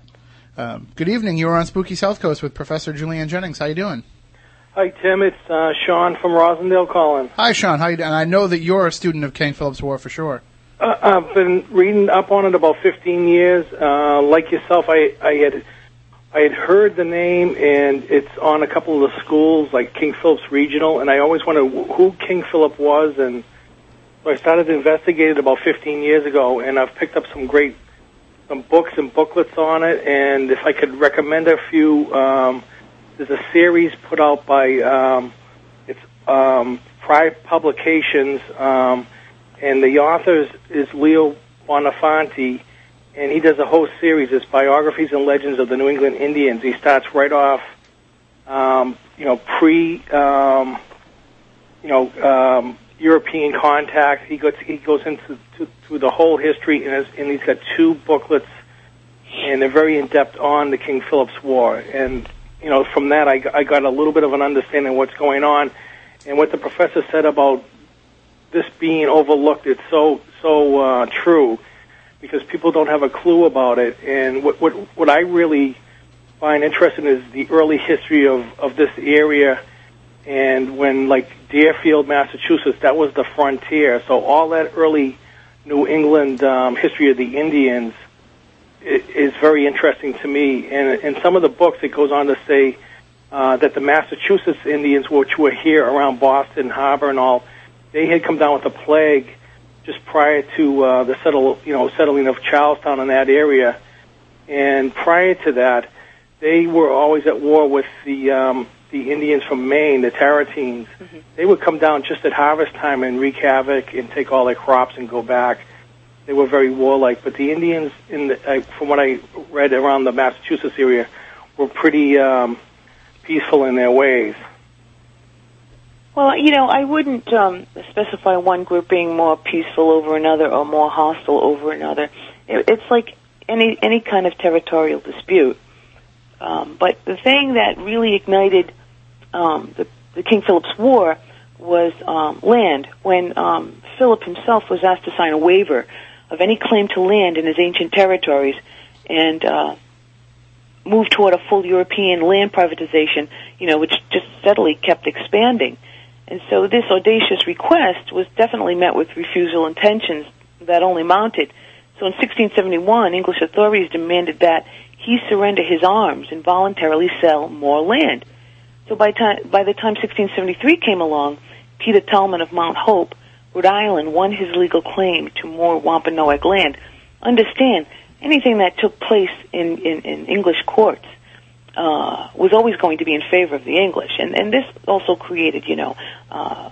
Um, good evening. You are on Spooky South Coast with Professor Julianne Jennings. How you doing? Hi, Tim. It's uh, Sean from Rosendale calling. Hi, Sean. How you doing? And I know that you're a student of King Philip's War for sure. Uh, I've been reading up on it about 15 years. Uh, like yourself, I, I had I had heard the name, and it's on a couple of the schools, like King Philip's Regional, and I always wondered who King Philip was, and I started to investigate it about 15 years ago, and I've picked up some great some books and booklets on it, and if I could recommend a few, um, there's a series put out by um, it's um, Pride Publications, um, and the author is, is Leo Bonfanti, and he does a whole series. It's biographies and legends of the New England Indians. He starts right off, um, you know, pre, um, you know, um, European contact. He goes he goes into to, to the whole history, and, has, and he's got two booklets, and they're very in depth on the King Philip's War. And you know, from that, I, I got a little bit of an understanding of what's going on, and what the professor said about this being overlooked. It's so so uh, true because people don't have a clue about it. And what what what I really find interesting is the early history of of this area. And when like Deerfield, Massachusetts, that was the frontier. So all that early New England um, history of the Indians is very interesting to me. And in some of the books, it goes on to say uh, that the Massachusetts Indians, which were here around Boston Harbor and all, they had come down with the plague just prior to uh, the settle, you know, settling of Charlestown in that area. And prior to that, they were always at war with the um, the Indians from Maine, the Tarratines. They would come down just at harvest time and wreak havoc and take all their crops and go back. They were very warlike, but the Indians, in the, uh, from what I read around the Massachusetts area, were pretty um, peaceful in their ways. Well, you know, I wouldn't um, specify one group being more peaceful over another or more hostile over another. It, it's like any any kind of territorial dispute. Um, but the thing that really ignited um, the, the King Philip's War was um, land. When um, Philip himself was asked to sign a waiver of any claim to land in his ancient territories and uh, move toward a full European land privatization, you know, which just steadily kept expanding. And so this audacious request was definitely met with refusal intentions that only mounted. So in 1671, English authorities demanded that he surrender his arms and voluntarily sell more land. So by, time, by the time 1673 came along, Peter Tallman of Mount Hope, Rhode Island, won his legal claim to more Wampanoag land. Understand, anything that took place in, in, in English courts uh, was always going to be in favor of the English, and and this also created, you know, uh,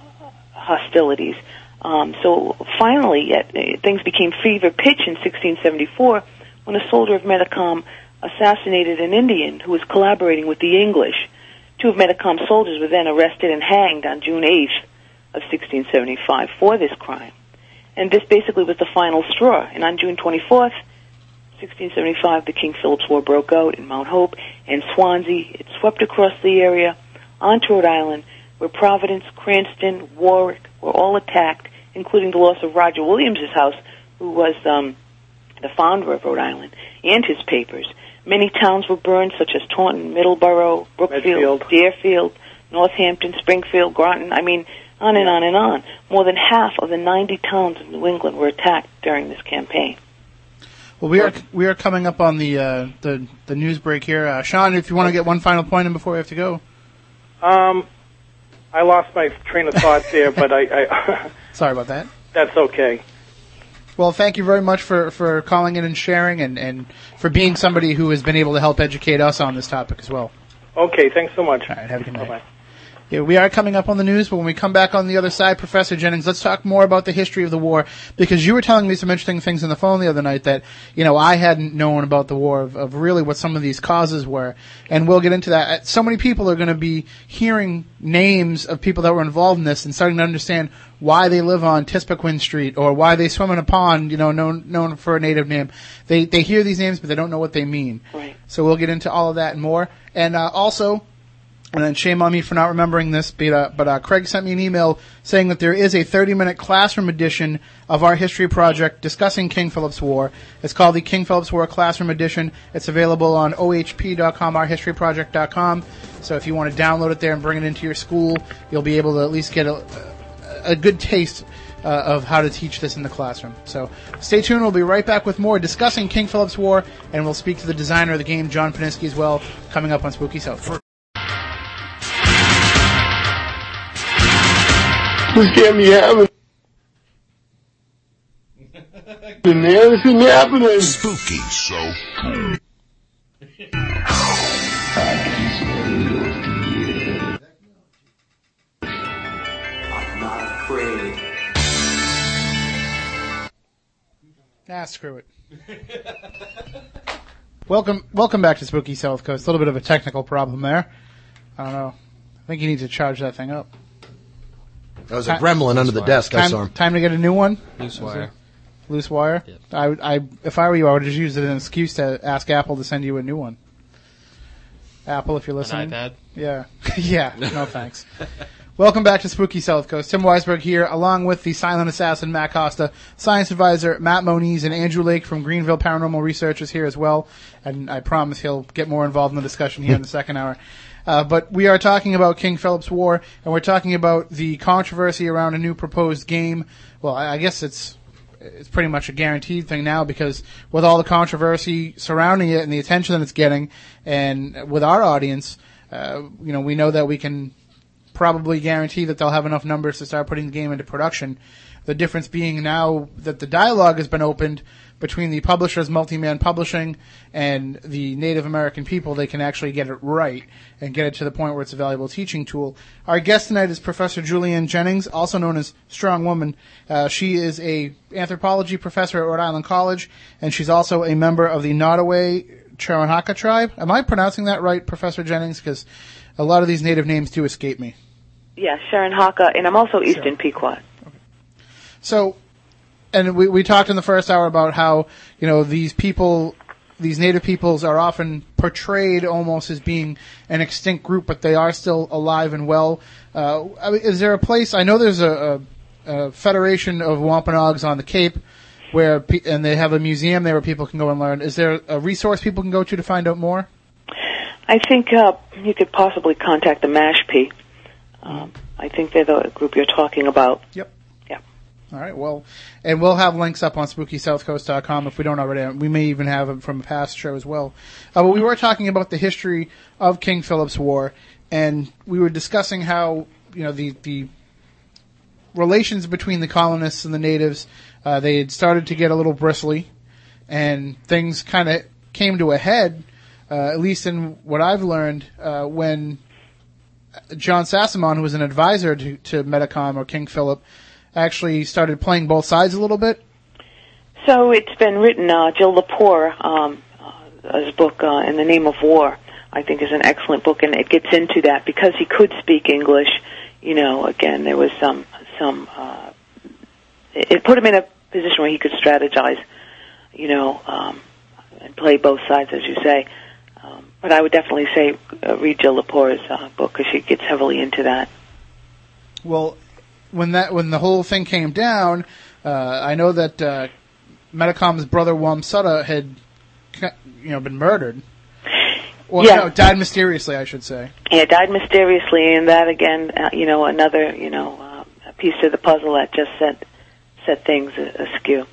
hostilities. Um, so finally, yet, uh, things became fever pitch in 1674 when a soldier of Metacom assassinated an Indian who was collaborating with the English. Two of Metacom's soldiers were then arrested and hanged on June 8th of 1675 for this crime. And this basically was the final straw. And on June 24th, 1675, the King Philip's War broke out in Mount Hope and Swansea. It swept across the area onto Rhode Island, where Providence, Cranston, Warwick were all attacked, including the loss of Roger Williams's house, who was um, the founder of Rhode Island, and his papers. Many towns were burned, such as Taunton, Middleborough, Brookfield, Medfield. Deerfield, Northampton, Springfield, Groton. I mean, on and on and on. More than half of the 90 towns in New England were attacked during this campaign. Well, we are we are coming up on the uh, the the news break here. Uh, Sean, if you want to get one final point in before we have to go. Um, I lost my train of thought there, but I, I (laughs) Sorry about that. that's okay. Well, thank you very much for, for calling in and sharing, and, and for being somebody who has been able to help educate us on this topic as well. Okay, thanks so much. All right, have a good night. Bye-bye. Yeah, we are coming up on the news, but when we come back on the other side, Professor Jennings, let's talk more about the history of the war because you were telling me some interesting things on the phone the other night that you know I hadn't known about the war of, of really what some of these causes were, and we'll get into that. Uh, So many people are going to be hearing names of people that were involved in this and starting to understand why they live on Tispaquin Street or why they swim in a pond, you know, known known for a native name. They they hear these names, but they don't know what they mean. Right. So we'll get into all of that and more, and uh, also. And then shame on me for not remembering this, but, uh, but uh, Craig sent me an email saying that there is a 30-minute classroom edition of our history project discussing King Philip's War. It's called the King Philip's War Classroom Edition. It's available on ohp.com, ourhistoryproject.com. So if you want to download it there and bring it into your school, you'll be able to at least get a, a good taste uh, of how to teach this in the classroom. So stay tuned. We'll be right back with more discussing King Philip's War, and we'll speak to the designer of the game, John Poniske, as well, coming up on Spooky South. This can't be happening. Man, this isn't happening. Spooky so cool. I'm not afraid. Ah, screw it. welcome, welcome back to Spooky South Coast. A little bit of a technical problem there. I don't know. I think you need to charge that thing up. That was a gremlin under the desk. I Time, saw him. time to get a new one. Loose wire. Loose wire. I, would- I, if I were you, I would just use it as an excuse to ask Apple to send you a new one. Apple, if you're listening. iPad? Yeah, (laughs) yeah. No thanks. Welcome back to Spooky South Coast. Tim Weisberg here, along with the silent assassin Matt Costa, science advisor Matt Moniz, and Andrew Lake from Greenville Paranormal Research is here as well. And I promise he'll get more involved in the discussion here in the second hour. Uh, but we are talking about King Philip's War, and we're talking about the controversy around a new proposed game. Well, I, I guess it's it's pretty much a guaranteed thing now because with all the controversy surrounding it and the attention that it's getting, and with our audience, uh, you know, we know that we can probably guarantee that they'll have enough numbers to start putting the game into production. The difference being now that the dialogue has been opened between the publishers, Multi-Man Publishing, and the Native American people, they can actually get it right and get it to the point where it's a valuable teaching tool. Our guest tonight is Professor Julianne Jennings, also known as Strong Woman. Uh, she is a anthropology professor at Rhode Island College, and she's also a member of the Nottoway Cheroenhaka tribe. Am I pronouncing that right, Professor Jennings? Because a lot of these native names do escape me. Yeah, Cheroenhaka, and I'm also Eastern Pequot. So, and we we talked in the first hour about how you know these people, these native peoples are often portrayed almost as being an extinct group, but they are still alive and well. Uh, I mean, is there a place? I know there's a, a, a federation of Wampanoags on the Cape. Where pe- and they have a museum there where people can go and learn. Is there a resource people can go to to find out more? I think uh, you could possibly contact the Mashpee. Um, I think they're the group you're talking about. Yep. All right. Well, and we'll have links up on SpookySouthCoast.com if we don't already. We may even have them from a past show as well. Uh, but we were talking about the history of King Philip's War, and we were discussing how you know the the relations between the colonists and the natives. Uh, they had started to get a little bristly, and things kind of came to a head. Uh, at least in what I've learned, uh, when John Sassamon, who was an advisor to, to Metacom or King Philip, actually started playing both sides a little bit. So it's been written. Uh, Jill Lepore, um, uh, his book uh, "In the Name of War," I think is an excellent book, and it gets into that because he could speak English. You know, again, there was some some. Uh, it it put him in a position where he could strategize. You know, um, and play both sides, as you say. Um, but I would definitely say uh, read Jill Lepore's uh, book because she gets heavily into that. Well, when that when the whole thing came down, uh, I know that uh, Metacom's brother Wamsutta had, you know, been murdered. Well, Yeah. no, died mysteriously, I should say. Yeah, died mysteriously, and that again, uh, you know, another you know uh, piece of the puzzle that just set set things askew.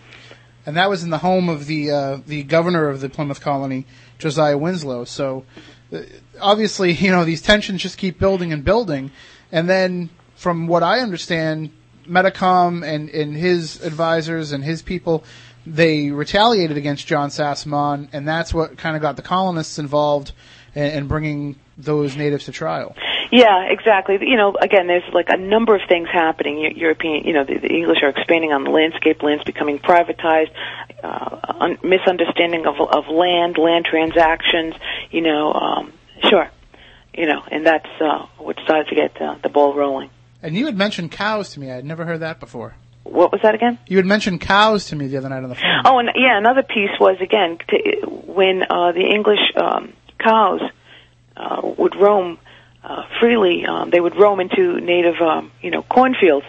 and that was in the home of the uh, the governor of the Plymouth colony, Josiah Winslow. So uh, obviously, (laughs) you know, these tensions just keep building and building, and then from what I understand, Metacom and and his advisors and his people. They retaliated against John Sassamon, and that's what kind of got the colonists involved in, in bringing those natives to trial. Yeah, exactly. You know, again, there's like a number of things happening. European, you know, the, the English are expanding on the landscape. Land's becoming privatized. Uh, un- misunderstanding of of land, land transactions. You know, um, sure. You know, and that's uh, what started to get uh, the ball rolling. And you had mentioned cows to me. I had never heard that before. What was that again? You had mentioned cows to me the other night on the phone. Oh, and yeah, another piece was again to, when uh, the English um, cows uh, would roam uh, freely. Um, they would roam into native, um, you know, cornfields.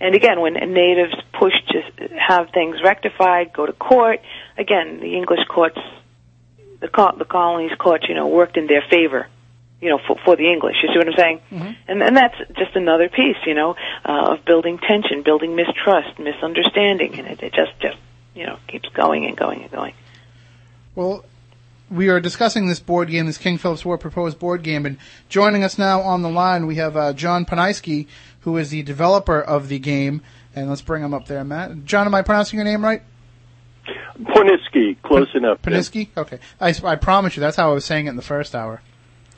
And again, when natives pushed to have things rectified, go to court. Again, the English courts, the co- the colonies courts, you know, worked in their favor. You know, for, for the English. You see what I'm saying? And and that's just another piece, you know, uh, of building tension, building mistrust, misunderstanding, and it, it just just you know keeps going and going and going. Well, we are discussing this board game, this King Philip's War proposed board game, and joining us now on the line we have uh, John Poniske, who is the developer of the game. And let's bring him up there, Matt. John, am I pronouncing your name right? Poniske, close enough. Ben. Poniske? Okay. I, I promise you, that's how I was saying it in the first hour.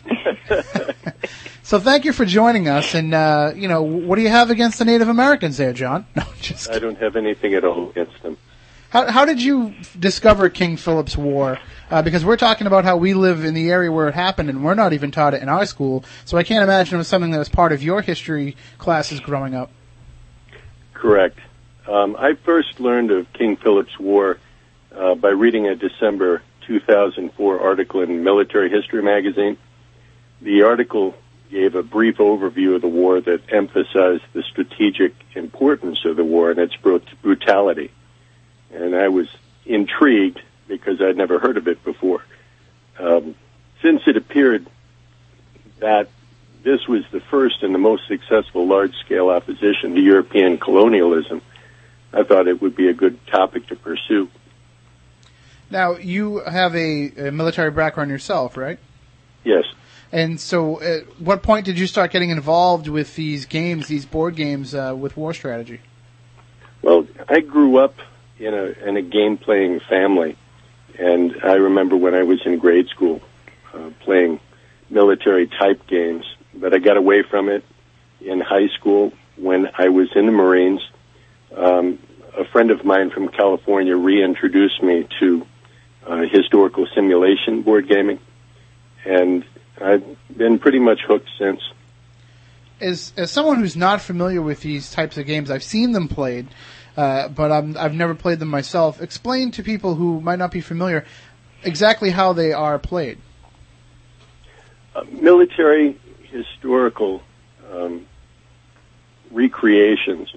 (laughs) so thank you for joining us. And, uh, you know, what do you have against the Native Americans there, John? (laughs) No, just I don't have anything at all against them. How, how did you discover King Philip's War? Uh, because we're talking about how we live in the area where it happened, and we're not even taught it in our school. So I can't imagine it was something that was part of your history classes growing up. Correct. Um, I first learned of King Philip's War uh, by reading a December 2004 article in Military History magazine. The article gave a brief overview of the war that emphasized the strategic importance of the war and its brutality. And I was intrigued because I'd never heard of it before. Um, since it appeared that this was the first and the most successful large-scale opposition to European colonialism, I thought it would be a good topic to pursue. Now, you have a, a military background yourself, right? Yes. And so, at what point did you start getting involved with these games, these board games, uh, with war strategy? Well, I grew up in a in a game playing family, and I remember when I was in grade school uh, playing military type games. But I got away from it in high school when I was in the Marines. Um, a friend of mine from California reintroduced me to uh, historical simulation board gaming, and I've been pretty much hooked since. As as someone who's not familiar with these types of games, I've seen them played, uh, but I'm, I've never played them myself. Explain to people who might not be familiar exactly how they are played. Uh, military historical um, recreations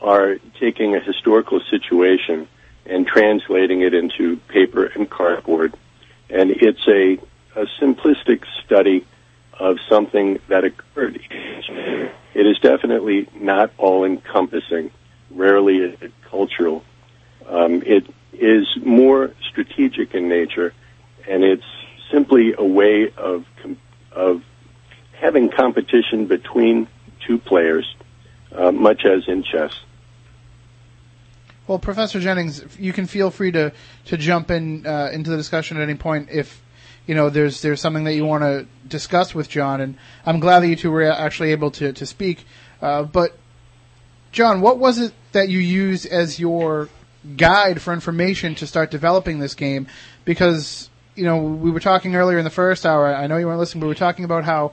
are taking a historical situation and translating it into paper and cardboard. And it's a, a simplistic study of something that occurred. It is definitely not all encompassing. Rarely is it cultural. Um, it is more strategic in nature, and it's simply a way of of having competition between two players, uh, much as in chess. Well, Professor Jennings, you can feel free to to jump in uh, into the discussion at any point if you know there's there's something that you want to discuss with John, and I'm glad that you two were actually able to to speak. Uh, but John, what was it that you used as your guide for information to start developing this game? Because you know we were talking earlier in the first hour. I know you weren't listening, but we were talking about how.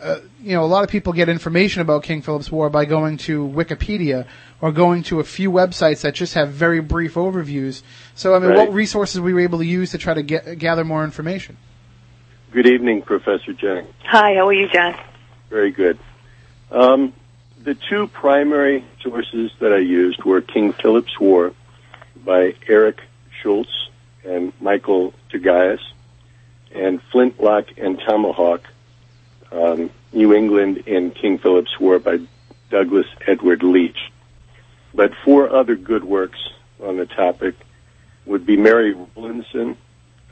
Uh, you know, a lot of people get information about King Philip's War by going to Wikipedia or going to a few websites that just have very brief overviews. So, I mean, Right. what resources were you able to use to try to get, gather more information? Good evening, Professor Jennings. Hi, how are you, John? Very good. Um, the two primary sources that I used were King Philip's War by Eric Schultz and Michael Tougias, and Flintlock and Tomahawk, um, New England in King Philip's War by Douglas Edward Leach. But four other good works on the topic would be Mary Rowlandson,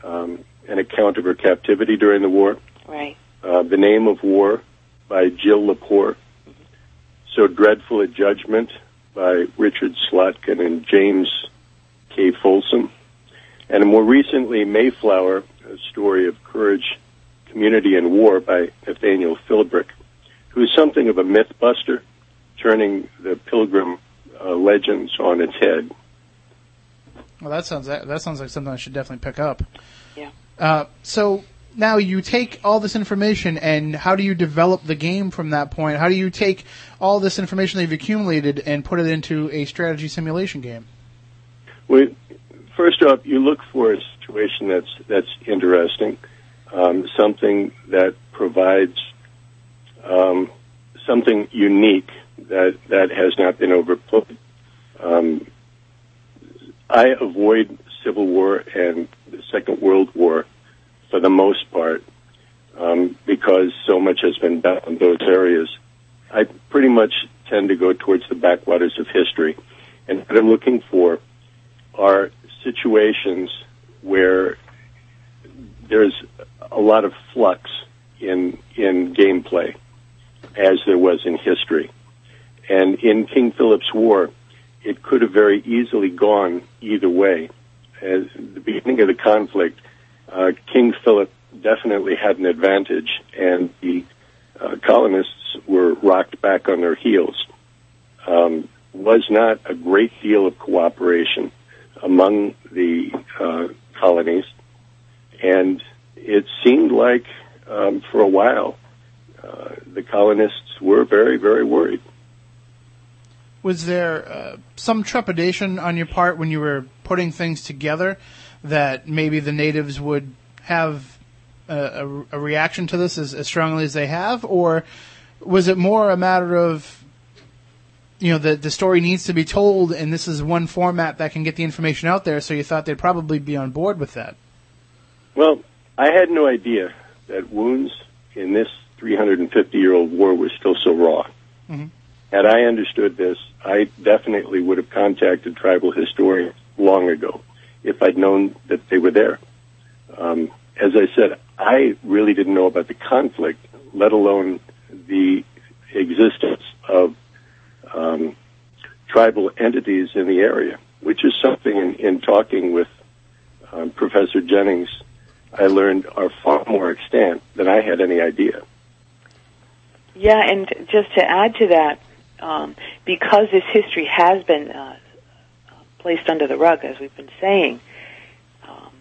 um, an account of her captivity during the war, Right. uh, The Name of War by Jill Lepore, So Dreadful a Judgment by Richard Slotkin and James K. Folsom, and more recently, Mayflower, a story of courage, community, and war by Nathaniel Philbrick, who is something of a myth buster, turning the pilgrim uh, legends on its head. Well, that sounds that sounds like something I should definitely pick up. Yeah. Uh, so now you take all this information, and how do you develop the game from that point? How do you take all this information that you've accumulated and put it into a strategy simulation game? Well, first off, you look for a situation that's that's interesting, um, something that provides um, something unique that that has not been overplayed. Um, I avoid Civil War and the Second World War for the most part um, because so much has been done in those areas. I pretty much tend to go towards the backwaters of history, and what I'm looking for are situations where there's a lot of flux in in gameplay, as there was in history. And in King Philip's War, it could have very easily gone either way. At the beginning of the conflict, uh, King Philip definitely had an advantage, and the uh, colonists were rocked back on their heels. Um, was not a great deal of cooperation among the uh, colonies, and it seemed like um, for a while uh, the colonists were very, very worried. Was there uh, some trepidation on your part when you were putting things together that maybe the natives would have a, a, reaction to this as, as strongly as they have, or was it more a matter of you know the the story needs to be told, and this is one format that can get the information out there? So you thought they'd probably be on board with that. Well, I had no idea that wounds in this 350 year old war were still so raw. Mhm. Had I understood this, I definitely would have contacted tribal historians long ago if I'd known that they were there. Um, as I said, I really didn't know about the conflict, let alone the existence of um, tribal entities in the area, which is something in, in talking with um, Professor Jennings I learned are far more extant than I had any idea. Yeah, and just to add to that, um, because this history has been uh, placed under the rug, as we've been saying, um,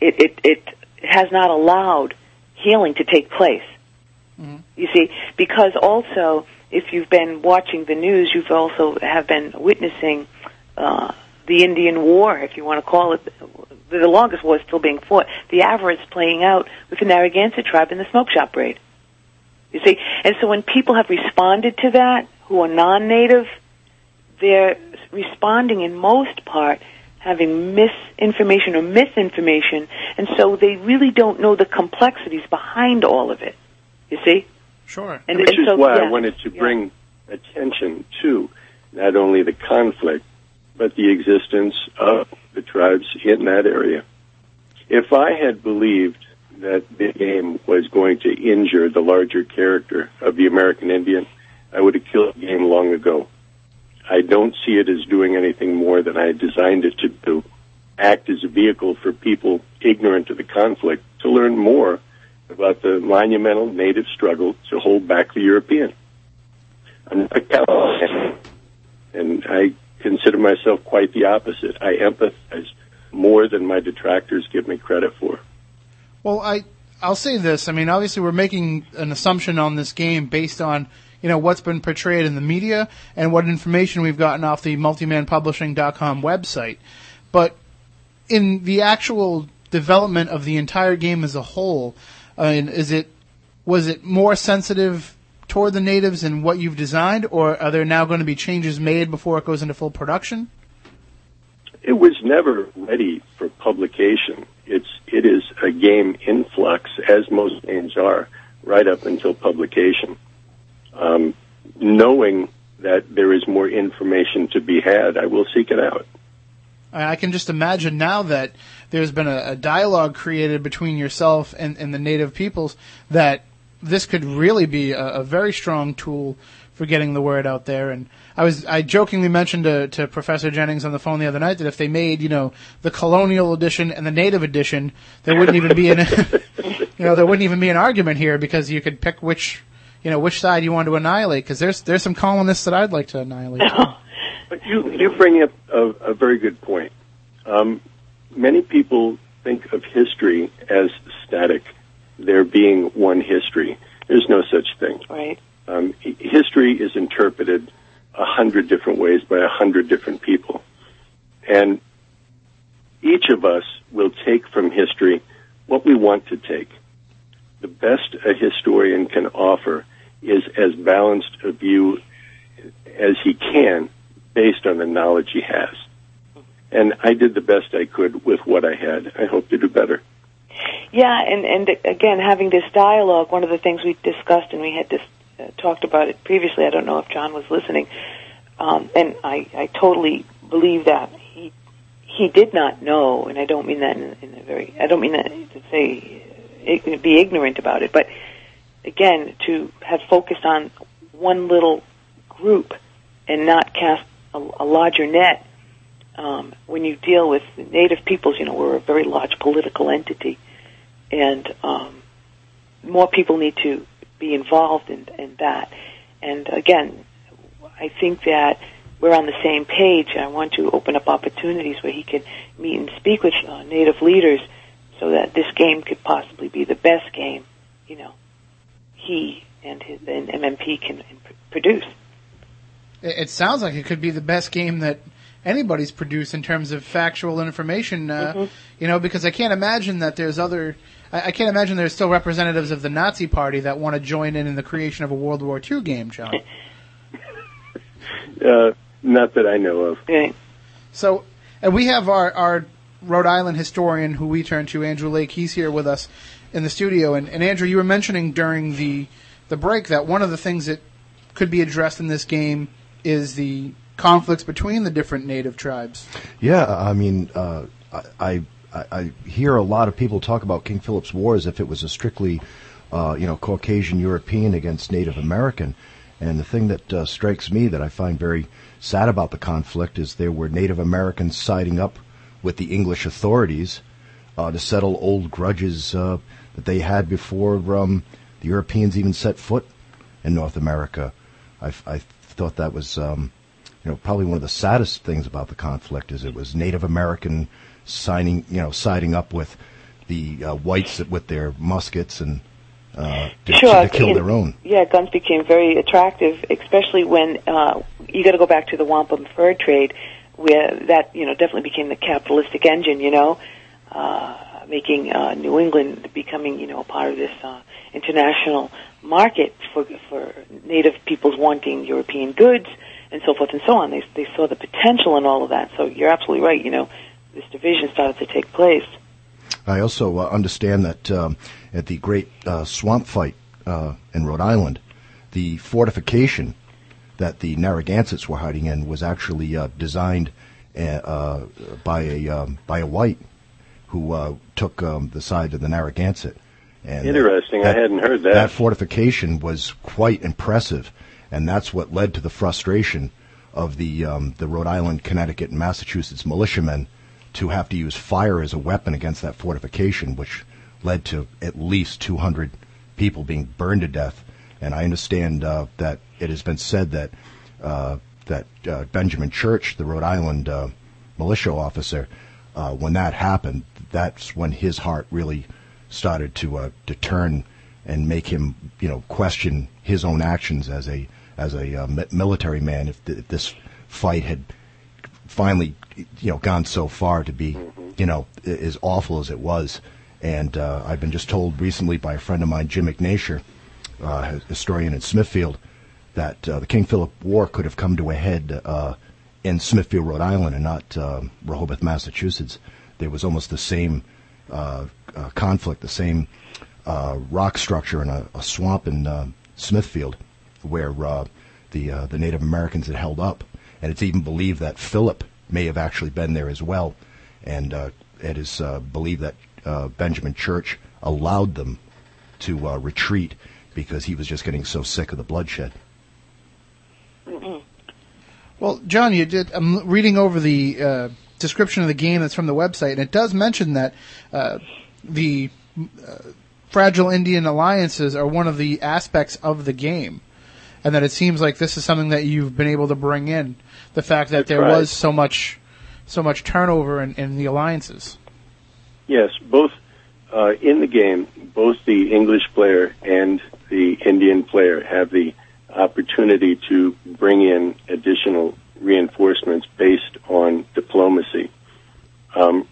it, it, it has not allowed healing to take place. You see, because also if you've been watching the news, you've also have been witnessing uh, the Indian War, if you want to call it. The longest war is still being fought. The Avarids playing out with the Narragansett tribe in the smoke shop raid. You see, and so when people have responded to that, who are non-native, they're responding in most part having misinformation or misinformation, and so they really don't know the complexities behind all of it. You see? Sure. And, Which and is so, why yeah. I wanted to bring attention to not only the conflict, but the existence of the tribes in that area. If I had believed that the game was going to injure the larger character of the American Indian, I would have killed the game long ago. I don't see it as doing anything more than I designed it to do. Act as a vehicle for people ignorant of the conflict to learn more about the monumental native struggle to hold back the European. I'm a Californian, and I consider myself quite the opposite. I empathize more than my detractors give me credit for. Well, I I'll say this. I mean, obviously, we're making an assumption on this game based on you know what's been portrayed in the media and what information we've gotten off the multimanpublishing.com website. But in the actual development of the entire game as a whole, I mean, is it was it more sensitive toward the natives and what you've designed, or are there now going to be changes made before it goes into full production? It was never ready for publication. It's it is a game in flux, as most games are, right up until publication. Um, knowing that there is more information to be had, I will seek it out. I can just imagine now that there's been a, a dialogue created between yourself and, and the native peoples that this could really be a, a very strong tool for getting the word out there. And I was I jokingly mentioned to, to Professor Jennings on the phone the other night that if they made you know the colonial edition and the native edition, there wouldn't even be an (laughs) you know there wouldn't even be an argument here because you could pick which you know which side you want to annihilate because there's there's some colonists that I'd like to annihilate. (laughs) But you you bring up a, a very good point. Um, many people think of history as static, there being one history. There's no such thing. Right. Um, history is interpreted a hundred different ways by a hundred different people, and each of us will take from history what we want to take. The best a historian can offer is as balanced a view as he can based on the knowledge he has. And I did the best I could with what I had. I hope to do better. Yeah, and and again, having this dialogue, one of the things we discussed and we had dis- uh, talked about it previously. I don't know if John was listening, um, and I, I totally believe that he he did not know, and I don't mean that in, in a very I don't mean that to say uh, be ignorant about it, but again, to have focused on one little group and not cast a, a larger net. Um, when you deal with native peoples, you know, we're a very large political entity, and um, more people need to be involved in, in that. And again, I think that we're on the same page. I want to open up opportunities where he can meet and speak with uh, native leaders, so that this game could possibly be the best game, you know, he and his and MMP can produce. It, it sounds like it could be the best game that anybody's produced in terms of factual information. Uh, Mhm. You know, because I can't imagine that there's other. I, I can't imagine there's still representatives of the Nazi Party that want to join in in the creation of a World War II game, John. (laughs) Uh, not that I know of. So, and we have our, our Rhode Island historian who we turn to, Andrew Lake. He's here with us in the studio. And, and Andrew, you were mentioning during the the break that one of the things that could be addressed in this game is the conflicts between the different native tribes. Yeah, I mean, uh, I, I I hear a lot of people talk about King Philip's War as if it was a strictly, uh, you know, Caucasian European against Native American. And the thing that uh, strikes me that I find very sad about the conflict is there were Native Americans siding up with the English authorities uh, to settle old grudges uh, that they had before um, the Europeans even set foot in North America. I, I thought that was, um, you know, probably one of the saddest things about the conflict is it was Native American signing, you know, siding up with the uh, whites with their muskets and uh, to, Sure, to kill their own. Yeah, guns became very attractive, especially when uh, you got to go back to the wampum fur trade, where that you know definitely became the capitalistic engine. You know, uh, making uh, New England becoming you know a part of this uh, international market for for native peoples wanting European goods and so forth and so on. They they saw the potential in all of that. So you're absolutely right. You know, this division started to take place. I also uh, understand that um, at the great uh, swamp fight uh, in Rhode Island, the fortification that the Narragansetts were hiding in was actually uh, designed uh, uh, by a um, by a white who uh, took um, the side of the Narragansett. And Interesting. I hadn't heard that. That fortification was quite impressive, and that's what led to the frustration of the um, the Rhode Island, Connecticut, and Massachusetts militiamen to have to use fire as a weapon against that fortification, which led to at least 200 people being burned to death. And I understand uh, that it has been said that uh, that uh, Benjamin Church, the Rhode Island uh, militia officer, uh, when that happened, that's when his heart really started to uh, to turn and make him, you know, question his own actions as a as a uh, military man. If, th- if this fight had finally, you know, gone so far to be, you know, as awful as it was. And uh, I've been just told recently by a friend of mine, Jim Ignasher, uh, historian in Smithfield, that uh, the King Philip War could have come to a head uh, in Smithfield, Rhode Island, and not uh, Rehoboth, Massachusetts. There was almost the same uh, uh, conflict, the same uh, rock structure in a, a swamp in uh, Smithfield, where uh, the uh, the Native Americans had held up, and it's even believed that Philip may have actually been there as well, and uh, it is uh, believed that uh, Benjamin Church allowed them to uh, retreat because he was just getting so sick of the bloodshed. Well, John, you did. I'm reading over the description of the game that's from the website, and it does mention that the fragile Indian alliances are one of the aspects of the game, and that it seems like this is something that you've been able to bring in. The fact that there right. was so much, so much turnover in, in the alliances. Yes, both uh, in the game, both the English player and the Indian player have the opportunity to bring in additional reinforcements based on diplomacy. Um,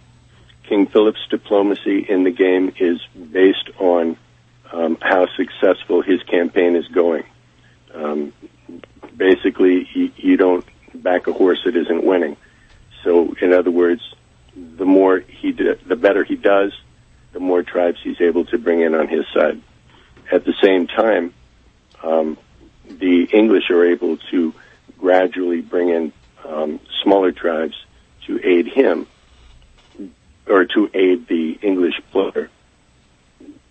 King Philip's diplomacy in the game is based on um, how successful his campaign is going. Um, basically, you, you don't back a horse that isn't winning. So, in other words, the more he do, the better he does, the more tribes he's able to bring in on his side. At the same time, um, the English are able to gradually bring in um, smaller tribes to aid him, or to aid the English player,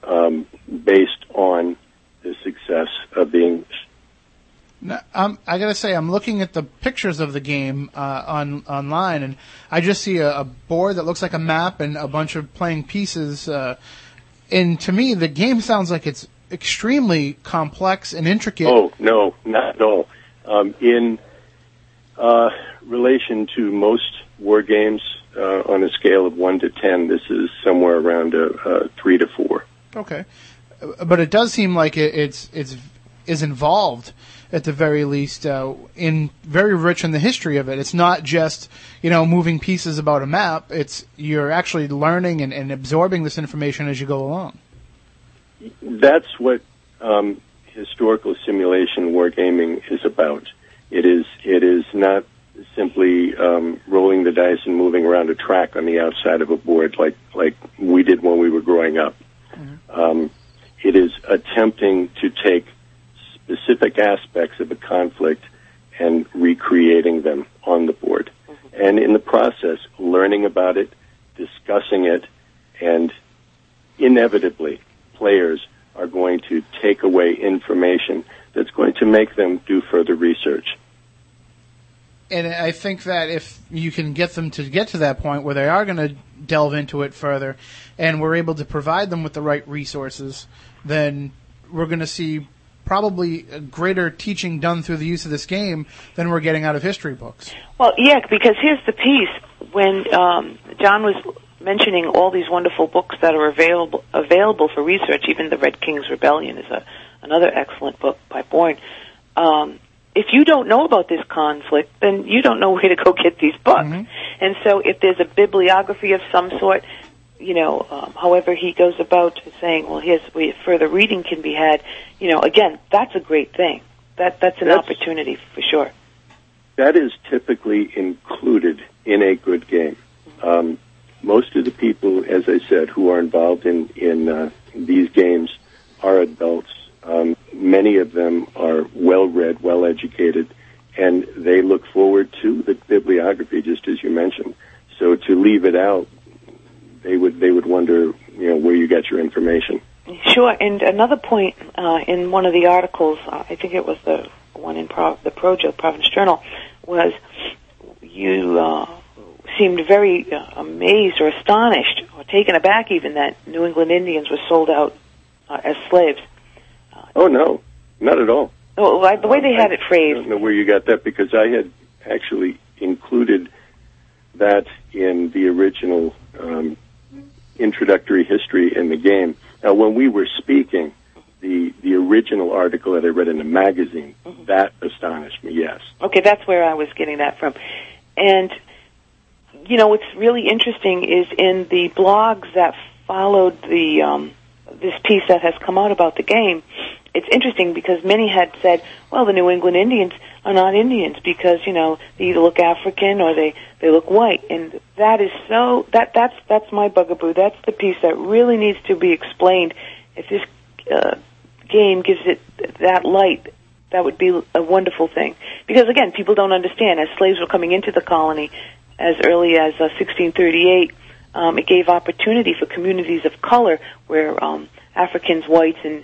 um, based on the success of the English. No, um, I gotta say, I'm looking at the pictures of the game uh, on online, and I just see a, a board that looks like a map and a bunch of playing pieces. Uh, and to me, the game sounds like it's extremely complex and intricate. Oh no, not at all. Um, in uh, relation to most war games, uh, on a scale of one to ten, this is somewhere around a, a three to four. Okay, Uh, but it does seem like it, it's it's is involved at the very least uh, in very rich in the history of it. It's not just you know moving pieces about a map. It's you're actually learning and, and absorbing this information as you go along. That's what um, historical simulation wargaming is about. It is it is not simply um, rolling the dice and moving around a track on the outside of a board like like we did when we were growing up. Um, it is attempting to take specific aspects of a conflict and recreating them on the board. Mm-hmm. And in the process, learning about it, discussing it, and inevitably, players are going to take away information that's going to make them do further research. And I think that if you can get them to get to that point where they are going to delve into it further, and we're able to provide them with the right resources, then we're going to see probably a greater teaching done through the use of this game than we're getting out of history books. Well, yeah, because here's the piece. When um, John was mentioning all these wonderful books that are available available for research. Even the Red King's Rebellion is a another excellent book by Bourne. Um, if you don't know about this conflict, then you don't know where to go get these books. And so, if there's a bibliography of some sort, you know, um, however he goes about saying, well, here's where further reading can be had. You know, again, that's a great thing. That that's an That's- opportunity for sure. That is typically included in a good game. Um, most of the people, as I said, who are involved in in, uh, in these games are adults. Um, many of them are well read, well educated, and they look forward to the bibliography, just as you mentioned. So to leave it out, they would they would wonder, you know, where you got your information. Sure. And another point uh, in one of the articles, uh, I think it was the one in Pro- the Projo Providence Journal, was you uh, seemed very uh, amazed or astonished or taken aback even that New England Indians were sold out uh, as slaves. Oh no, not at all. Oh, I, the way they had it phrased. I don't know where you got that because I had actually included that in the original um, introductory history in the game. Now, when we were speaking, the the original article that I read in the magazine that astonished me. Yes. Okay, that's where I was getting that from. And you know, what's really interesting is in the blogs that followed the um, this piece that has come out about the game. It's interesting because many had said, "Well, the New England Indians are not Indians because you know they either look African or they they look white," and that is so that that's that's my bugaboo. That's the piece that really needs to be explained. If this uh, game gives it that light, that would be a wonderful thing. Because again, people don't understand. As slaves were coming into the colony as early as uh, 1638, um, it gave opportunity for communities of color where um, Africans, whites, and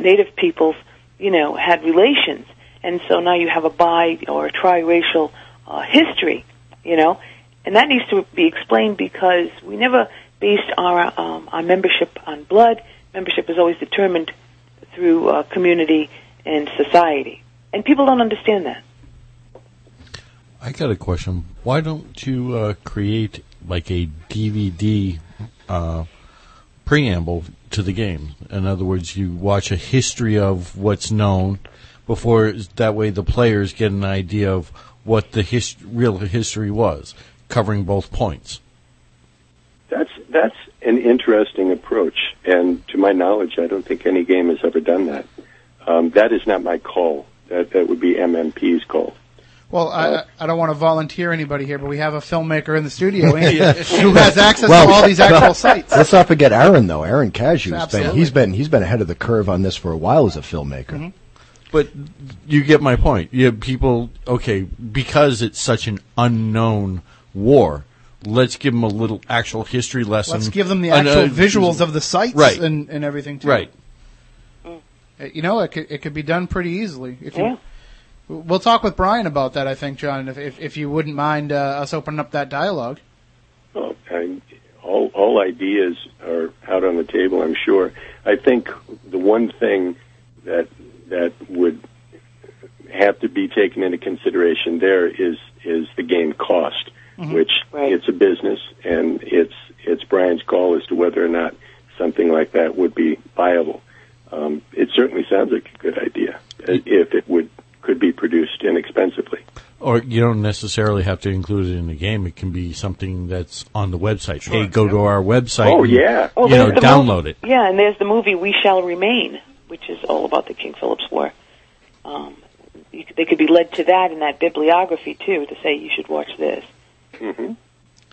Native peoples, you know, had relations. And so now you have a bi or a triracial uh, history, you know, and that needs to be explained because we never based our um, our membership on blood. Membership is always determined through uh, community and society, and people don't understand that. I got a question. Why don't you uh, create like a DVD uh, preamble to the game? In other words, you watch a history of what's known before that way the players get an idea of what the his- real history was, covering both points. That's that's an interesting approach, and to my knowledge, I don't think any game has ever done that. Um, that is not my call. That that would be MMP's call. Well, Uh, I, I don't want to volunteer anybody here, but we have a filmmaker in the studio (laughs) Andy, who has access Well, to all these actual sites. Let's not forget Aaron though. Aaron Cashew has been he's been he's been ahead of the curve on this for a while as a filmmaker. But you get my point. You have people, okay, because it's such an unknown war, let's give them a little actual history lesson. Let's give them the And, actual uh, visuals of the sites Right. and, and everything too. Right. Uh, You know, it could, it could be done pretty easily. If Yeah. You, we'll talk with Brian about that. I think, John, if if, if you wouldn't mind uh, us opening up that dialogue. Well, I, all all ideas are out on the table. I'm sure. I think the one thing that that would have to be taken into consideration there is is the game cost, which it's a business and it's it's Brian's call as to whether or not something like that would be viable. Um, it certainly sounds like a good idea if it would could be produced inexpensively. Or you don't necessarily have to include it in the game. It can be something that's on the website. hey, go to our website. Oh, and, yeah. Well, you know, download movie, it. Yeah, and there's the movie We Shall Remain, which is all about the King Philip's War. Um, you, could- they could be led to that in that bibliography too, to say you should watch this. Mm-hmm.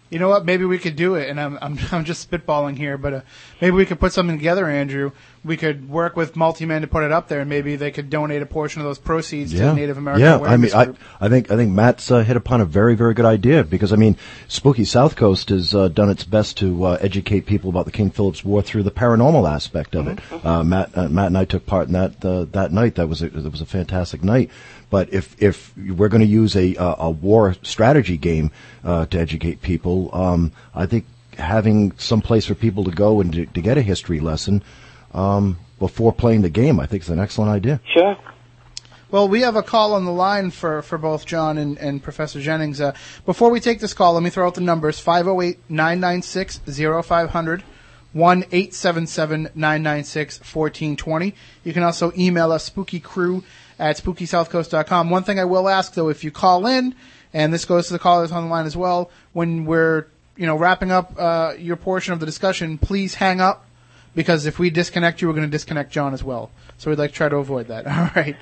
You know what? Maybe we could do it, and I'm I'm, (laughs) I'm just spitballing here, but uh, maybe we could put something together, Andrew. We could work with Multi-Man to put it up there, and maybe they could donate a portion of those proceeds to Yeah, the Native American yeah. I mean, Awareness I, I think I think Matt's uh, hit upon a very very good idea because I mean, Spooky South Coast has uh, done its best to uh, educate people about the King Philip's War through the paranormal aspect of it. Uh, Matt uh, Matt and I took part in that uh, that night. That was a, that was a fantastic night. But if if we're going to use a a a war strategy game uh, to educate people, um, I think having some place for people to go and to, to get a history lesson um, before playing the game, I think is an excellent idea. Sure. Well, we have a call on the line for, for both John and, and Professor Jennings. Uh, before we take this call, let me throw out the numbers 508 996 0500. 1 877 996 1420. You can also email us spookycrew at spookysouthcoast.com. One thing I will ask though, if you call in, and this goes to the callers on the line as well, when we're, you know, wrapping up, uh, your portion of the discussion, please hang up, because if we disconnect you, we're going to disconnect John as well. So we'd like to try to avoid that. (laughs) All right.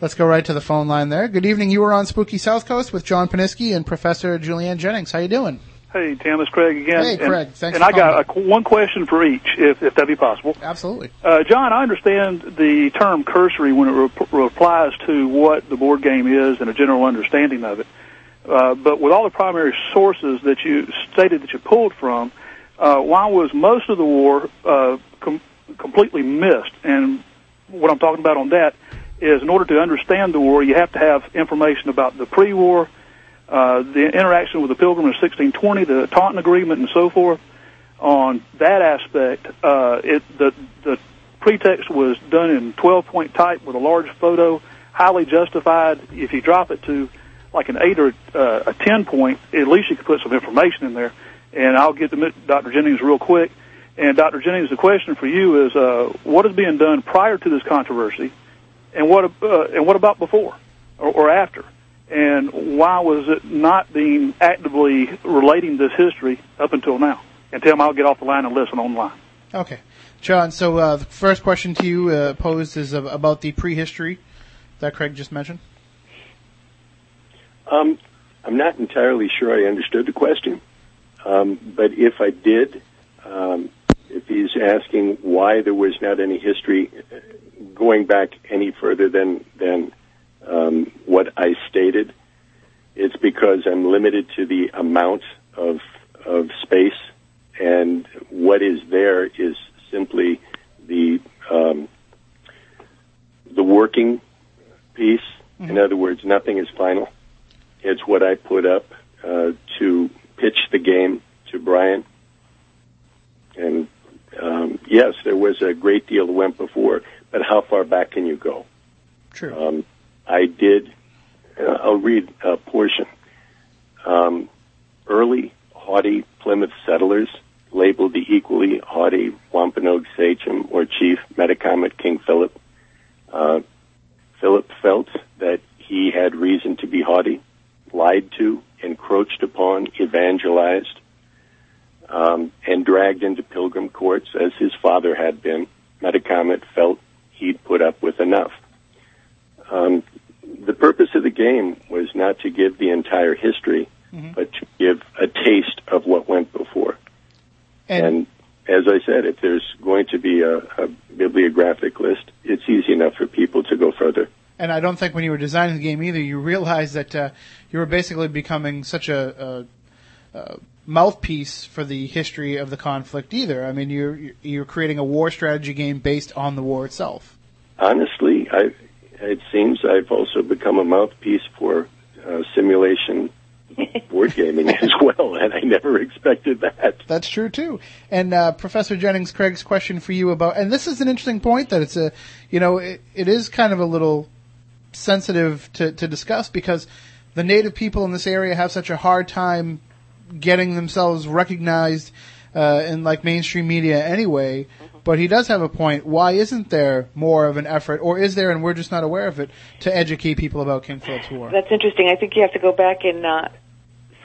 Let's go right to the phone line there. Good evening. You were on Spooky South Coast with John Poniske and Professor Julianne Jennings. How you doing? Hey, Tim, it's Craig again. Hey, And- Craig. Thanks And I got a, one question for each, if, if that be possible. Absolutely. Uh, John, I understand the term cursory when it rep- replies to what the board game is and a general understanding of it. Uh, but with all the primary sources that you stated that you pulled from, uh, why was most of the war uh, com- completely missed? And what I'm talking about on that is, in order to understand the war, you have to have information about the pre-war, uh, the interaction with the Pilgrim of 1620, the Taunton Agreement, and so forth. On that aspect, uh, it the the pretext was done in 12 point type with a large photo, highly justified. If you drop it to like an eight or uh, a 10 point, at least you could put some information in there. And I'll get to Dr. Jennings real quick. And Dr. Jennings, the question for you is, uh, what is being done prior to this controversy, and what uh, and what about before or, or after? And why was it not being actively relating this history up until now? And Tim, I'll get off the line and listen online. Okay. John, so uh, the first question to you uh, posed is uh, about the prehistory that Craig just mentioned. Um, I'm not entirely sure I understood the question, um, but if I did, um, if he's asking why there was not any history uh, going back any further than than um, what I stated, it's because I'm limited to the amount of of space, and what is there is simply the um, the working piece. In other words, nothing is final. It's what I put up uh, to pitch the game to Brian. And um, yes, there was a great deal that went before, but how far back can you go? True. Um, I did. Uh, I'll read a portion. Um, early haughty Plymouth settlers labeled the equally haughty Wampanoag sachem or chief Metacomet King Philip. Uh, Philip felt that he had reason to be haughty, lied to, encroached upon, evangelized, um, and dragged into pilgrim courts as his father had been. Metacomet felt he'd put up with enough. Um, the purpose of the game was not to give the entire history, but to give a taste of what went before. And, as I said, if there's going to be a, a bibliographic list, it's easy enough for people to go further. and I don't think when you were designing the game either, you realized that uh, you were basically becoming such a, a, a mouthpiece for the history of the conflict either. I mean, you're you're creating a war strategy game based on the war itself. Honestly, I, it seems I've also become a mouthpiece for uh, simulation (laughs) board gaming as well, and I never expected that. That's true too. And uh, Professor Jennings, Craig's question for you about, and this is an interesting point that it's a, you know, it, it is kind of a little sensitive to, to discuss because the native people in this area have such a hard time getting themselves recognized uh, in like mainstream media anyway. But he does have a point. Why isn't there more of an effort, or is there, and we're just not aware of it, to educate people about King Philip's War? That's interesting. I think you have to go back in uh,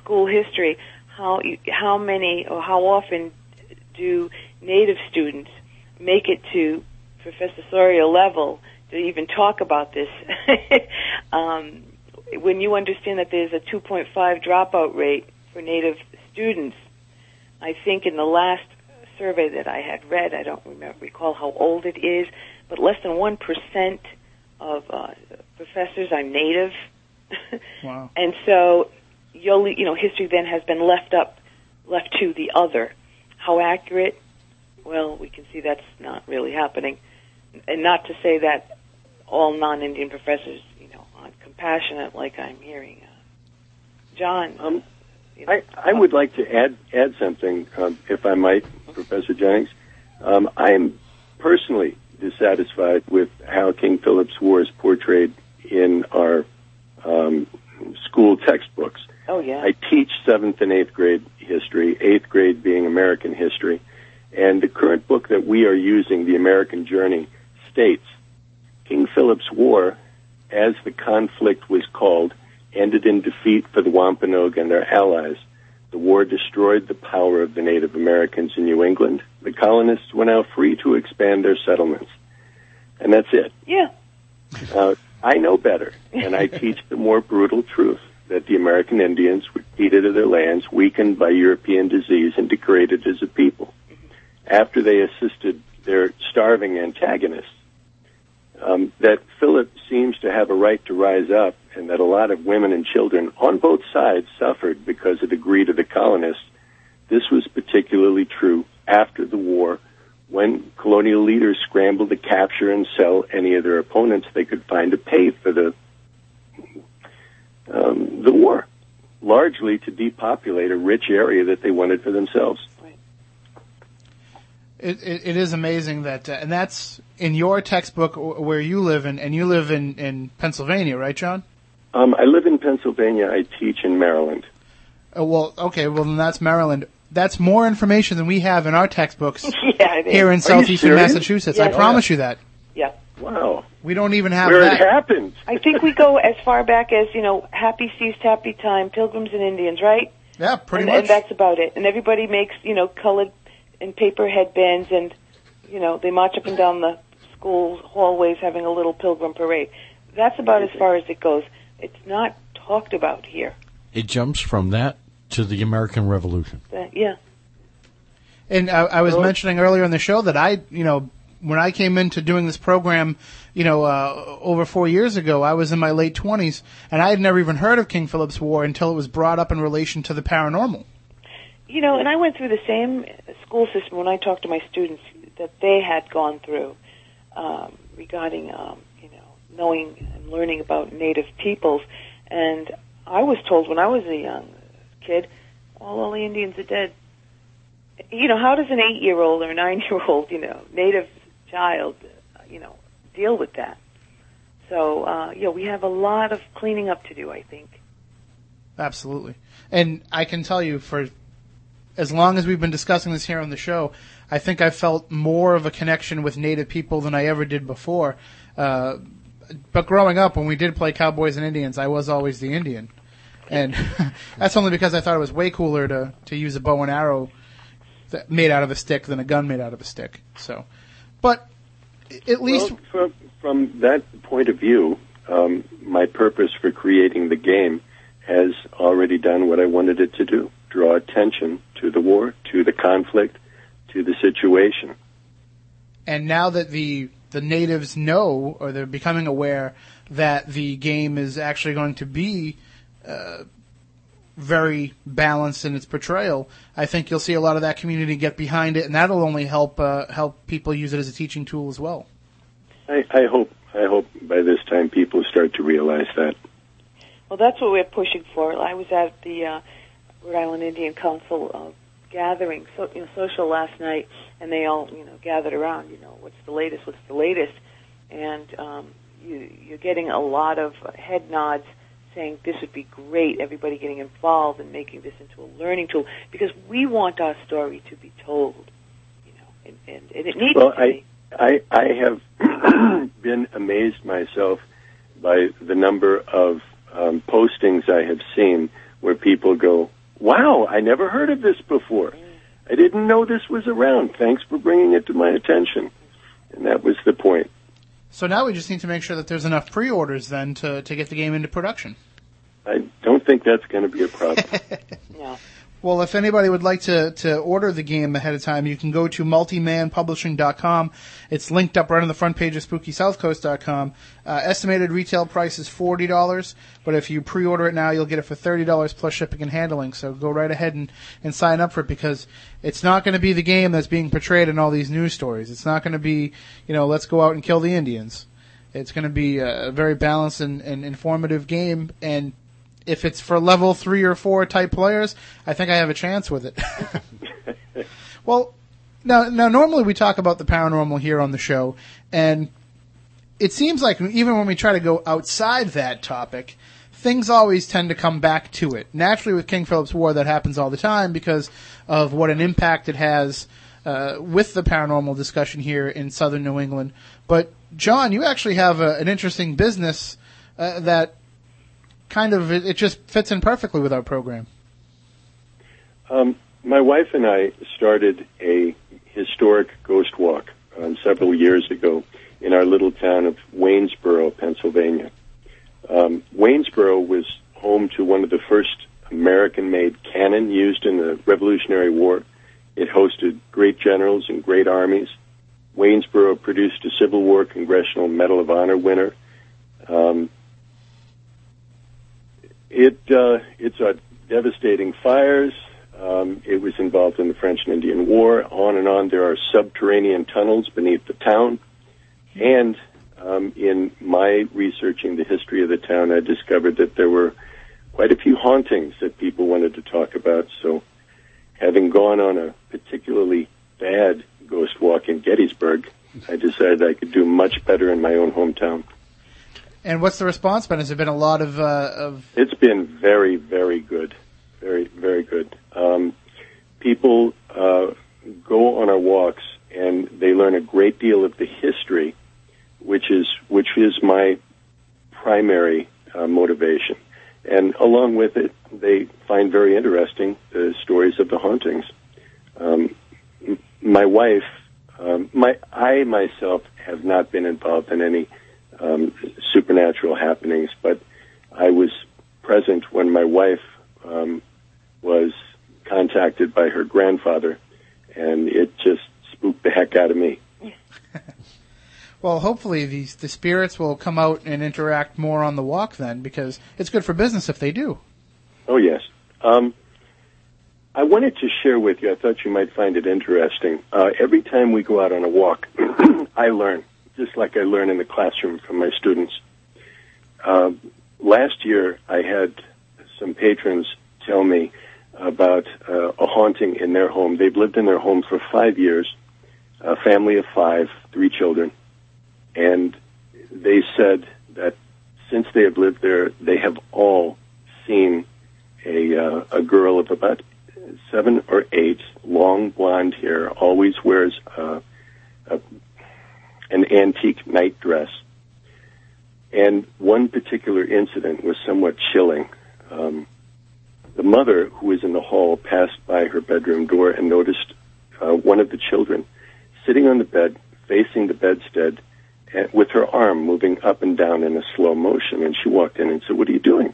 school history. How how many or how often do native students make it to professorial level to even talk about this? (laughs) um, when you understand that there's a 2.5 dropout rate for native students, I think in the last survey that I had read, I don't remember recall how old it is, but less than one percent of uh, professors are native. (laughs) Wow. And so, you'll, you know, history then has been left up, left to the other. How accurate? Well, we can see that's not really happening. And not to say that all non-Indian professors, you know, aren't compassionate like I'm hearing. Uh, John, Um, you know, I, I would like to add add something, um, if I might, Professor Jennings. Um, I am personally dissatisfied with how King Philip's War is portrayed in our um, school textbooks. Oh yeah. I teach seventh and eighth grade history, eighth grade being American history, and the current book that we are using, The American Journey, states King Philip's War, as the conflict was called, ended in defeat for the Wampanoag and their allies. The war destroyed the power of the Native Americans in New England. The colonists were now free to expand their settlements. And that's it. Yeah. Uh, I know better, and I (laughs) teach the more brutal truth that the American Indians were cheated of their lands, weakened by European disease, and degraded as a people. After they assisted their starving antagonists, um, that Philip seems to have a right to rise up, and that a lot of women and children on both sides suffered because of the greed of the colonists. This was particularly true after the war, when colonial leaders scrambled to capture and sell any of their opponents they could find to pay for the um, the war, largely to depopulate a rich area that they wanted for themselves. It, it, it is amazing that, uh, and that's in your textbook where you live in, and you live in, in Pennsylvania, right, John? Um, I live in Pennsylvania. I teach in Maryland. Oh, well, okay, well then that's Maryland. That's more information than we have in our textbooks (laughs) yeah, it is. here in Are southeastern? Massachusetts. Yeah. I promise you that. Yeah. Wow. We don't even have Where that. it happened. I think we go as far back as you know, Happy Feast, Happy Time, Pilgrims and Indians, right? Yeah, pretty and, much. And that's about it. And everybody makes you know colored and paper headbands, and you know they march up and down the school hallways having a little pilgrim parade. That's about as far as it goes. It's not talked about here. It jumps from that to the American Revolution. Uh, yeah. And I, I was Well- mentioning earlier in the show that I, you know, when I came into doing this program, you know, uh, over four years ago, I was in my late twenties, and I had never even heard of King Philip's War until it was brought up in relation to the paranormal. You know, and I went through the same school system when I talked to my students that they had gone through um, regarding, um, you know, knowing learning about native peoples. And I was told when I was a young kid, all, the Indians are dead. You know, how does an eight-year-old or a nine-year-old, you know, native child, you know, deal with that? So, uh, yeah, we have a lot of cleaning up to do, I think. Absolutely. And I can tell you for as long as we've been discussing this here on the show, I think I felt more of a connection with Native people than I ever did before. Uh, but growing up, when we did play Cowboys and Indians, I was always the Indian. And (laughs) that's only because I thought it was way cooler to, to use a bow and arrow that made out of a stick than a gun made out of a stick. So, but at least Well, from, from that point of view, um, my purpose for creating the game has already done what I wanted it to do draw attention to the war, to the conflict, to the situation. and now that the the natives know or they're becoming aware that the game is actually going to be uh, very balanced in its portrayal, I think you'll see a lot of that community get behind it, and that'll only help uh, help people use it as a teaching tool as well. I, I hope I hope by this time people start to realize that. Well, that's what we're pushing for. I was at the uh, Rhode Island Indian Council uh, gathering, so, you know, social last night, and they all, you know, gathered around. You know, what's the latest? What's the latest? And um, you, you're getting a lot of head nods saying this would be great. Everybody getting involved and making this into a learning tool because we want our story to be told. You know, and, and, and it needs Well, to I be. I, I have (clears throat) been amazed myself by the number of um, postings I have seen where people go, "Wow, I never heard of this before. I didn't know this was around. Thanks for bringing it to my attention." And that was the point. So now we just need to make sure that there's enough pre-orders then to to get the game into production. I don't think that's going to be a problem. (laughs) No. Well, if anybody would like to, to order the game ahead of time, you can go to multimanpublishing.com. It's linked up right on the front page of SpookySouthCoast.com. Uh, estimated retail price is $40, but if you pre-order it now, you'll get it for $30 plus shipping and handling. So go right ahead and, and sign up for it because it's not going to be the game that's being portrayed in all these news stories. It's not going to be, you know, let's go out and kill the Indians. It's going to be a very balanced and, and informative game, and if it's for level three or four type players, I think I have a chance with it. (laughs) well, now, now normally we talk about the paranormal here on the show, and it seems like even when we try to go outside that topic, things always tend to come back to it. Naturally, with King Philip's War, that happens all the time because of what an impact it has uh, with the paranormal discussion here in southern New England. But John, you actually have a, an interesting business uh, that kind of it, it just fits in perfectly with our program. Um, my wife and I started a historic ghost walk um, several years ago in our little town of Waynesboro, Pennsylvania. Um, Waynesboro was home to one of the first American-made cannon used in the Revolutionary War. It hosted great generals and great armies. Waynesboro produced a Civil War Congressional Medal of Honor winner. Um, it uh, it's a devastating fires. Um, it was involved in the French and Indian War. On and on. There are subterranean tunnels beneath the town. And um, in my researching the history of the town, I discovered that there were quite a few hauntings that people wanted to talk about. So, having gone on a particularly bad ghost walk in Gettysburg, I decided I could do much better in my own hometown. And what's the response been? Has it been a lot of uh, of? It's been very, very good, very, very good. Um, people uh, go on our walks and they learn a great deal of the history, which is which is my primary uh, motivation. And along with it, they find very interesting the stories of the hauntings. Um, my wife, um, my I myself have not been involved in any um, supernatural happenings, but I was present when my wife um, was contacted by her grandfather, and it just spooked the heck out of me. (laughs) Well, hopefully these the spirits will come out and interact more on the walk then, because it's good for business if they do. Oh yes. Um, I wanted to share with you. I thought you might find it interesting. Uh, every time we go out on a walk, (clears throat) I learn, just like I learn in the classroom from my students. Uh, last year, I had some patrons tell me about uh, a haunting in their home. They've lived in their home for five years, a family of five, three children, and they said that since they have lived there, they have all seen a uh, a girl of about seven or eight, long blonde hair, always wears a, an antique night dress. And one particular incident was somewhat chilling. Um, the mother, who was in the hall, passed by her bedroom door and noticed uh, one of the children sitting on the bed, facing the bedstead, with her arm moving up and down in a slow motion. And she walked in and said, "What are you doing?"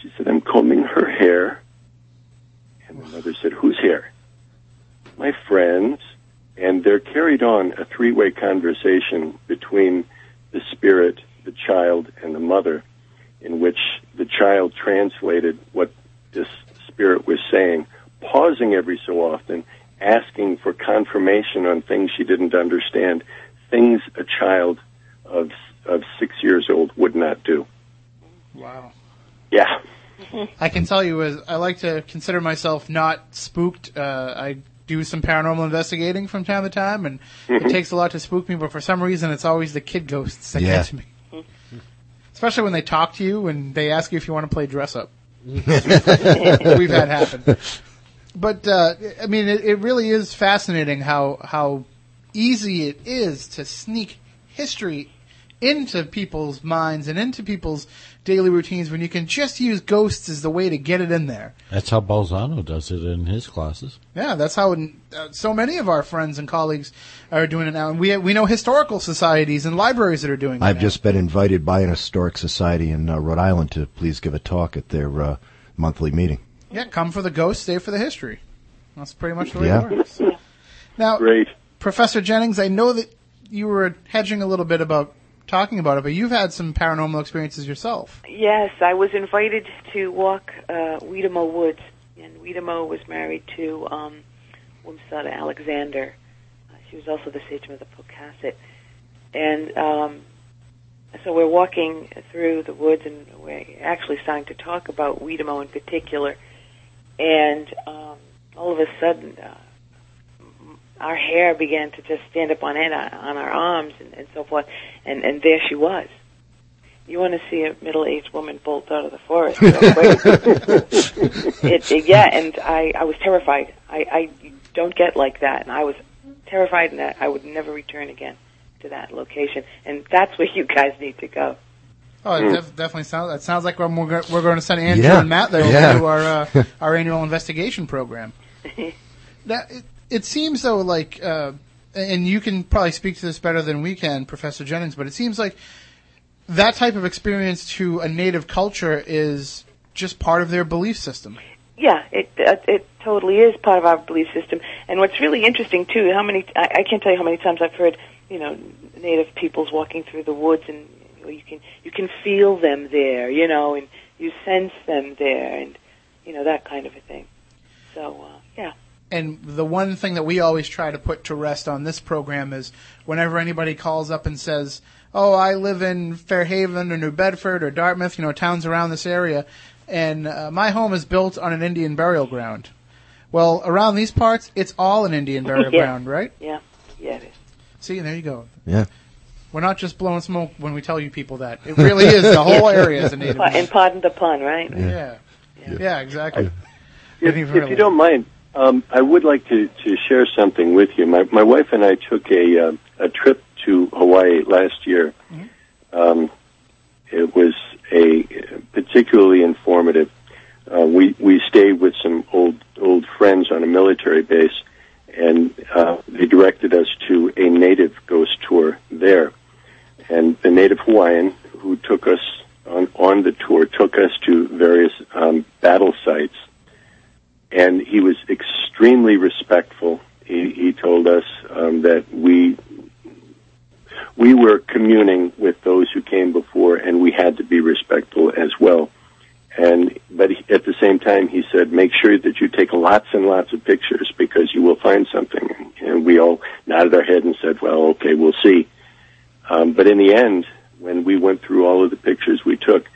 She said, "I'm combing her hair." And the mother said, "Whose hair?" My friends. And there carried on a three-way conversation between the spirit, the child, and the mother, in which the child translated what this spirit was saying, pausing every so often, asking for confirmation on things she didn't understand, things a child of of six years old would not do. Wow. Yeah. (laughs) I can tell you, as I like to consider myself not spooked. Uh, I do some paranormal investigating from time to time, and Mhm. it takes a lot to spook me. But for some reason, it's always the kid ghosts that Yeah. get to me. Especially when they talk to you and they ask you if you want to play dress up. (laughs) We've had happen. But uh, I mean, it, it really is fascinating how how easy it is to sneak history into people's minds and into people's daily routines when you can just use ghosts as the way to get it in there. That's how Balzano does it in his classes. Yeah, that's how uh, so many of our friends and colleagues are doing it now, and we we know historical societies and libraries that are doing it. I've now. just been invited by an historic society in uh, Rhode Island to please give a talk at their uh, monthly meeting. yeah, come for the ghost, stay for the history. That's pretty much the way Yeah. it works. Now, Great. Professor Jennings, I know that you were hedging a little bit about talking about it, but you've had some paranormal experiences yourself. Yes, I was invited to walk uh, Weetamoo Woods, and Weetamoo was married to um, Wamsutta Alexander. Uh, she was also the mother of Pocasset. And um, so we're walking through the woods, and we're actually starting to talk about Weetamoo in particular. And um, all of a sudden, uh, our hair began to just stand up on end uh, on our arms and, and so forth. And and there she was. You want to see a middle-aged woman bolt out of the forest? (laughs) it, it, yeah, and I I was terrified. I I don't get like that, and I was terrified, and I would never return again to that location. And that's where you guys need to go. Oh, it def- definitely sounds. That sounds like we're, we're, we're going to send Andrew Yeah. and Matt there Yeah. to our uh, our annual investigation program. (laughs) That it, seems though like, uh, and you can probably speak to this better than we can, Professor Jennings. But it seems like that type of experience to a native culture is just part of their belief system. Yeah, it uh, it totally is part of our belief system. And what's really interesting too, how many I, I can't tell you how many times I've heard, you know, native peoples walking through the woods, and you can you can feel them there, you know, and you sense them there, and you know that kind of a thing. So yeah, And the one thing that we always try to put to rest on this program is whenever anybody calls up and says, "Oh, I live in Fairhaven or New Bedford or Dartmouth, you know, towns around this area, and uh, my home is built on an Indian burial ground." Well, around these parts, it's all an Indian (laughs) burial Yeah. ground, right? yeah, yeah. It is. See, there you go. Yeah. We're not just blowing smoke when we tell you people that. It really is. The (laughs) whole area is a native. Pa- and pardon the pun, right? yeah. yeah. exactly. If, Didn't even if you don't mind, um, I would like to, to share something with you. My, my wife and I took a uh, a trip to Hawaii last year. Um, it was a particularly informative. Uh, we we stayed with some old old friends on a military base, and uh, they directed us to a native ghost tour there. And the native Hawaiian who took us on on the tour took us to various um, battle sites and he was extremely respectful. He, he told us um, that we we were communing with those who came before, and we had to be respectful as well. And but he, at the same time, he said, make sure that you take lots and lots of pictures because you will find something. And we all nodded our head and said, well, okay, we'll see. Um, but in the end, when we went through all of the pictures we took,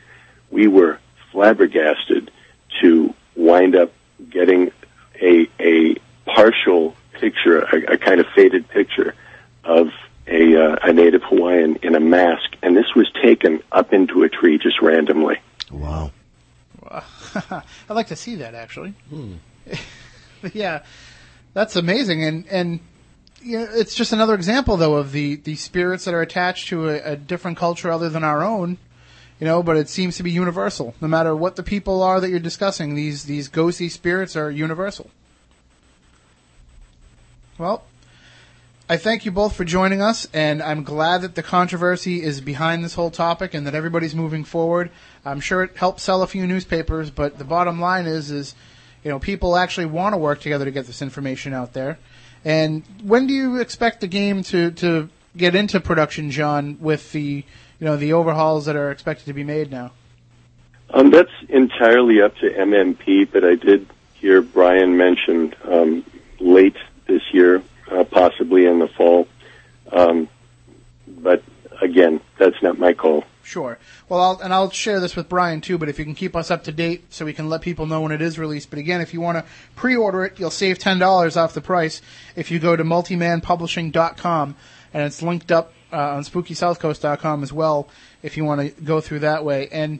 we were flabbergasted to wind up getting a a partial picture, a, a kind of faded picture of a uh, a native Hawaiian in a mask, and this was taken up into a tree just randomly. Wow. (laughs) I'd like to see that actually. (laughs) yeah, that's amazing, and and you know, it's just another example though of the the spirits that are attached to a, a different culture other than our own. You know, but it seems to be universal. No matter what the people are that you're discussing, these these ghosty spirits are universal. Well, I thank you both for joining us, and I'm glad that the controversy is behind this whole topic and that everybody's moving forward. I'm sure it helped sell a few newspapers, but the bottom line is, is you know, people actually want to work together to get this information out there. And when do you expect the game to to get into production, John, with the you know the overhauls that are expected to be made now? Um, that's entirely up to MMP, but I did hear Brian mention um, late this year, uh, possibly in the fall. Um, but again, that's not my call. Sure. Well, I'll, and I'll share this with Brian too. But if you can keep us up to date, so we can let people know when it is released. But again, if you want to pre-order it, you'll save ten dollars off the price if you go to multimanpublishing.com, and it's linked up uh, on SpookySouthCoast.com as well. If you want to go through that way, and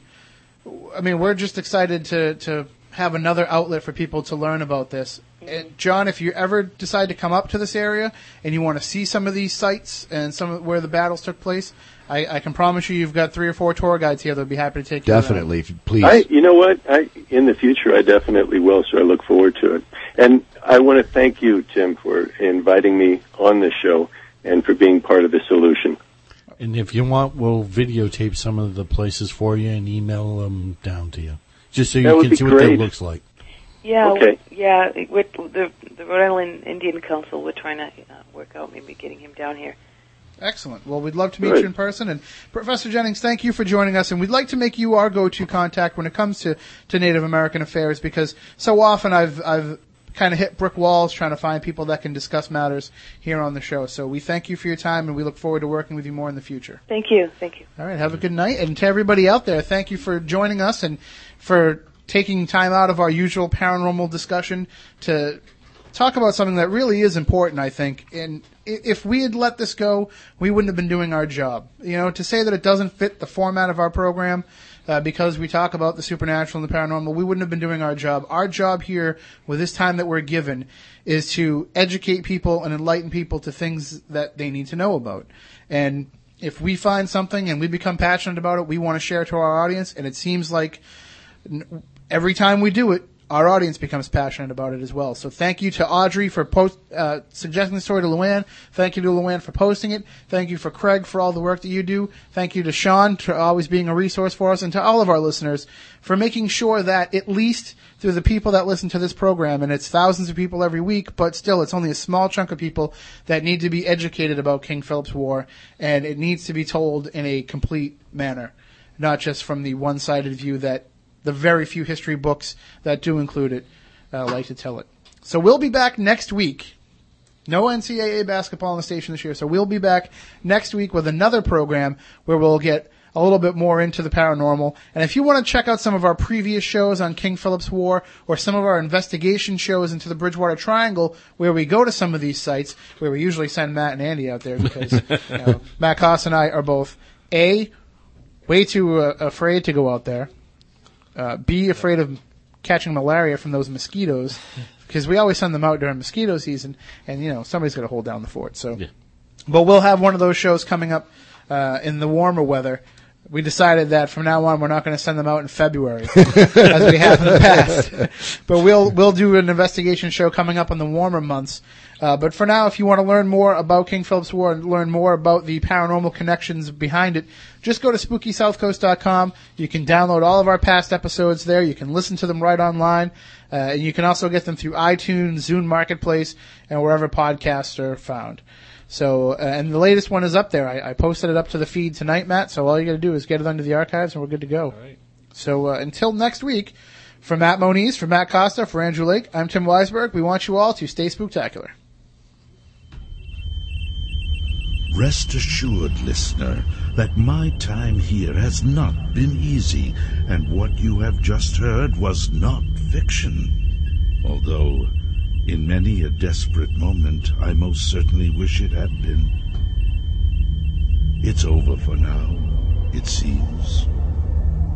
I mean, we're just excited to to have another outlet for people to learn about this. And John, if you ever decide to come up to this area and you want to see some of these sites and some of where the battles took place, I, I can promise you, you've got three or four tour guides here that'll be happy to take you. Definitely. Please. I, you know what? I, in the future, I definitely will. So I look forward to it. And I want to thank you, Tim, for inviting me on this show and for being part of the solution. And if you want, we'll videotape some of the places for you and email them down to you, just so you can be see what that looks like. Yeah, Okay. yeah. With the the Rhode Island Indian Council, we're trying to uh, work out maybe getting him down here. Excellent. Well, we'd love to meet Good. you in person. And Professor Jennings, thank you for joining us. And we'd like to make you our go-to contact when it comes to, to Native American affairs because so often I've, I've kind of hit brick walls trying to find people that can discuss matters here on the show. So we thank you for your time and we look forward to working with you more in the future. Thank you, thank you. All right. Have a good night. And to everybody out there, thank you for joining us and for taking time out of our usual paranormal discussion to talk about something that really is important, I think. And if we had let this go, we wouldn't have been doing our job. You know, to say that it doesn't fit the format of our program, uh, because we talk about the supernatural and the paranormal, we wouldn't have been doing our job. Our job here, with this time that we're given, is to educate people and enlighten people to things that they need to know about. And if we find something and we become passionate about it, we want to share it to our audience. And it seems like every time we do it, our audience becomes passionate about it as well. So thank you to Audrey for post, uh, suggesting the story to Luann. Thank you to Luann for posting it. Thank you for Craig for all the work that you do. Thank you to Sean for always being a resource for us and to all of our listeners for making sure that at least through the people that listen to this program, and it's thousands of people every week, but still it's only a small chunk of people that need to be educated about King Philip's War, and it needs to be told in a complete manner, not just from the one-sided view that the very few history books that do include it uh, like to tell it. So we'll be back next week. No NCAA basketball on the station this year, so we'll be back next week with another program where we'll get a little bit more into the paranormal. And if you want to check out some of our previous shows on King Philip's War or some of our investigation shows into the Bridgewater Triangle, where we go to some of these sites, where we usually send Matt and Andy out there because (laughs) you know, Matt Koss and I are both a way too uh, afraid to go out there uh, be afraid of catching malaria from those mosquitoes (laughs) because we always send them out during mosquito season, and you know somebody's got to hold down the fort. So, but we'll have one of those shows coming up uh, in the warmer weather. We decided that from now on we're not going to send them out in February (laughs) as we have in the past, but we'll we'll do an investigation show coming up in the warmer months. Uh, but for now, if you want to learn more about King Philip's War and learn more about the paranormal connections behind it, just go to SpookySouthCoast.com. You can download all of our past episodes there. You can listen to them right online. Uh, and you can also get them through iTunes, Zune Marketplace, and wherever podcasts are found. So, uh, and the latest one is up there. I, I posted it up to the feed tonight, Matt. So all you got to do is get it under the archives, and we're good to go. So uh, until next week, for Matt Moniz, for Matt Costa, for Andrew Lake, I'm Tim Weisberg. We want you all to stay spooktacular. Rest assured, listener, that my time here has not been easy, and what you have just heard was not fiction. Although, in many a desperate moment, I most certainly wish it had been. It's over for now, it seems.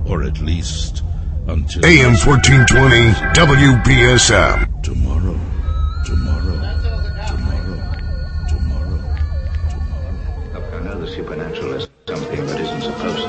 Or at least until. AM 1420 WBSM. Tomorrow, tomorrow, the supernatural as something that isn't supposed to.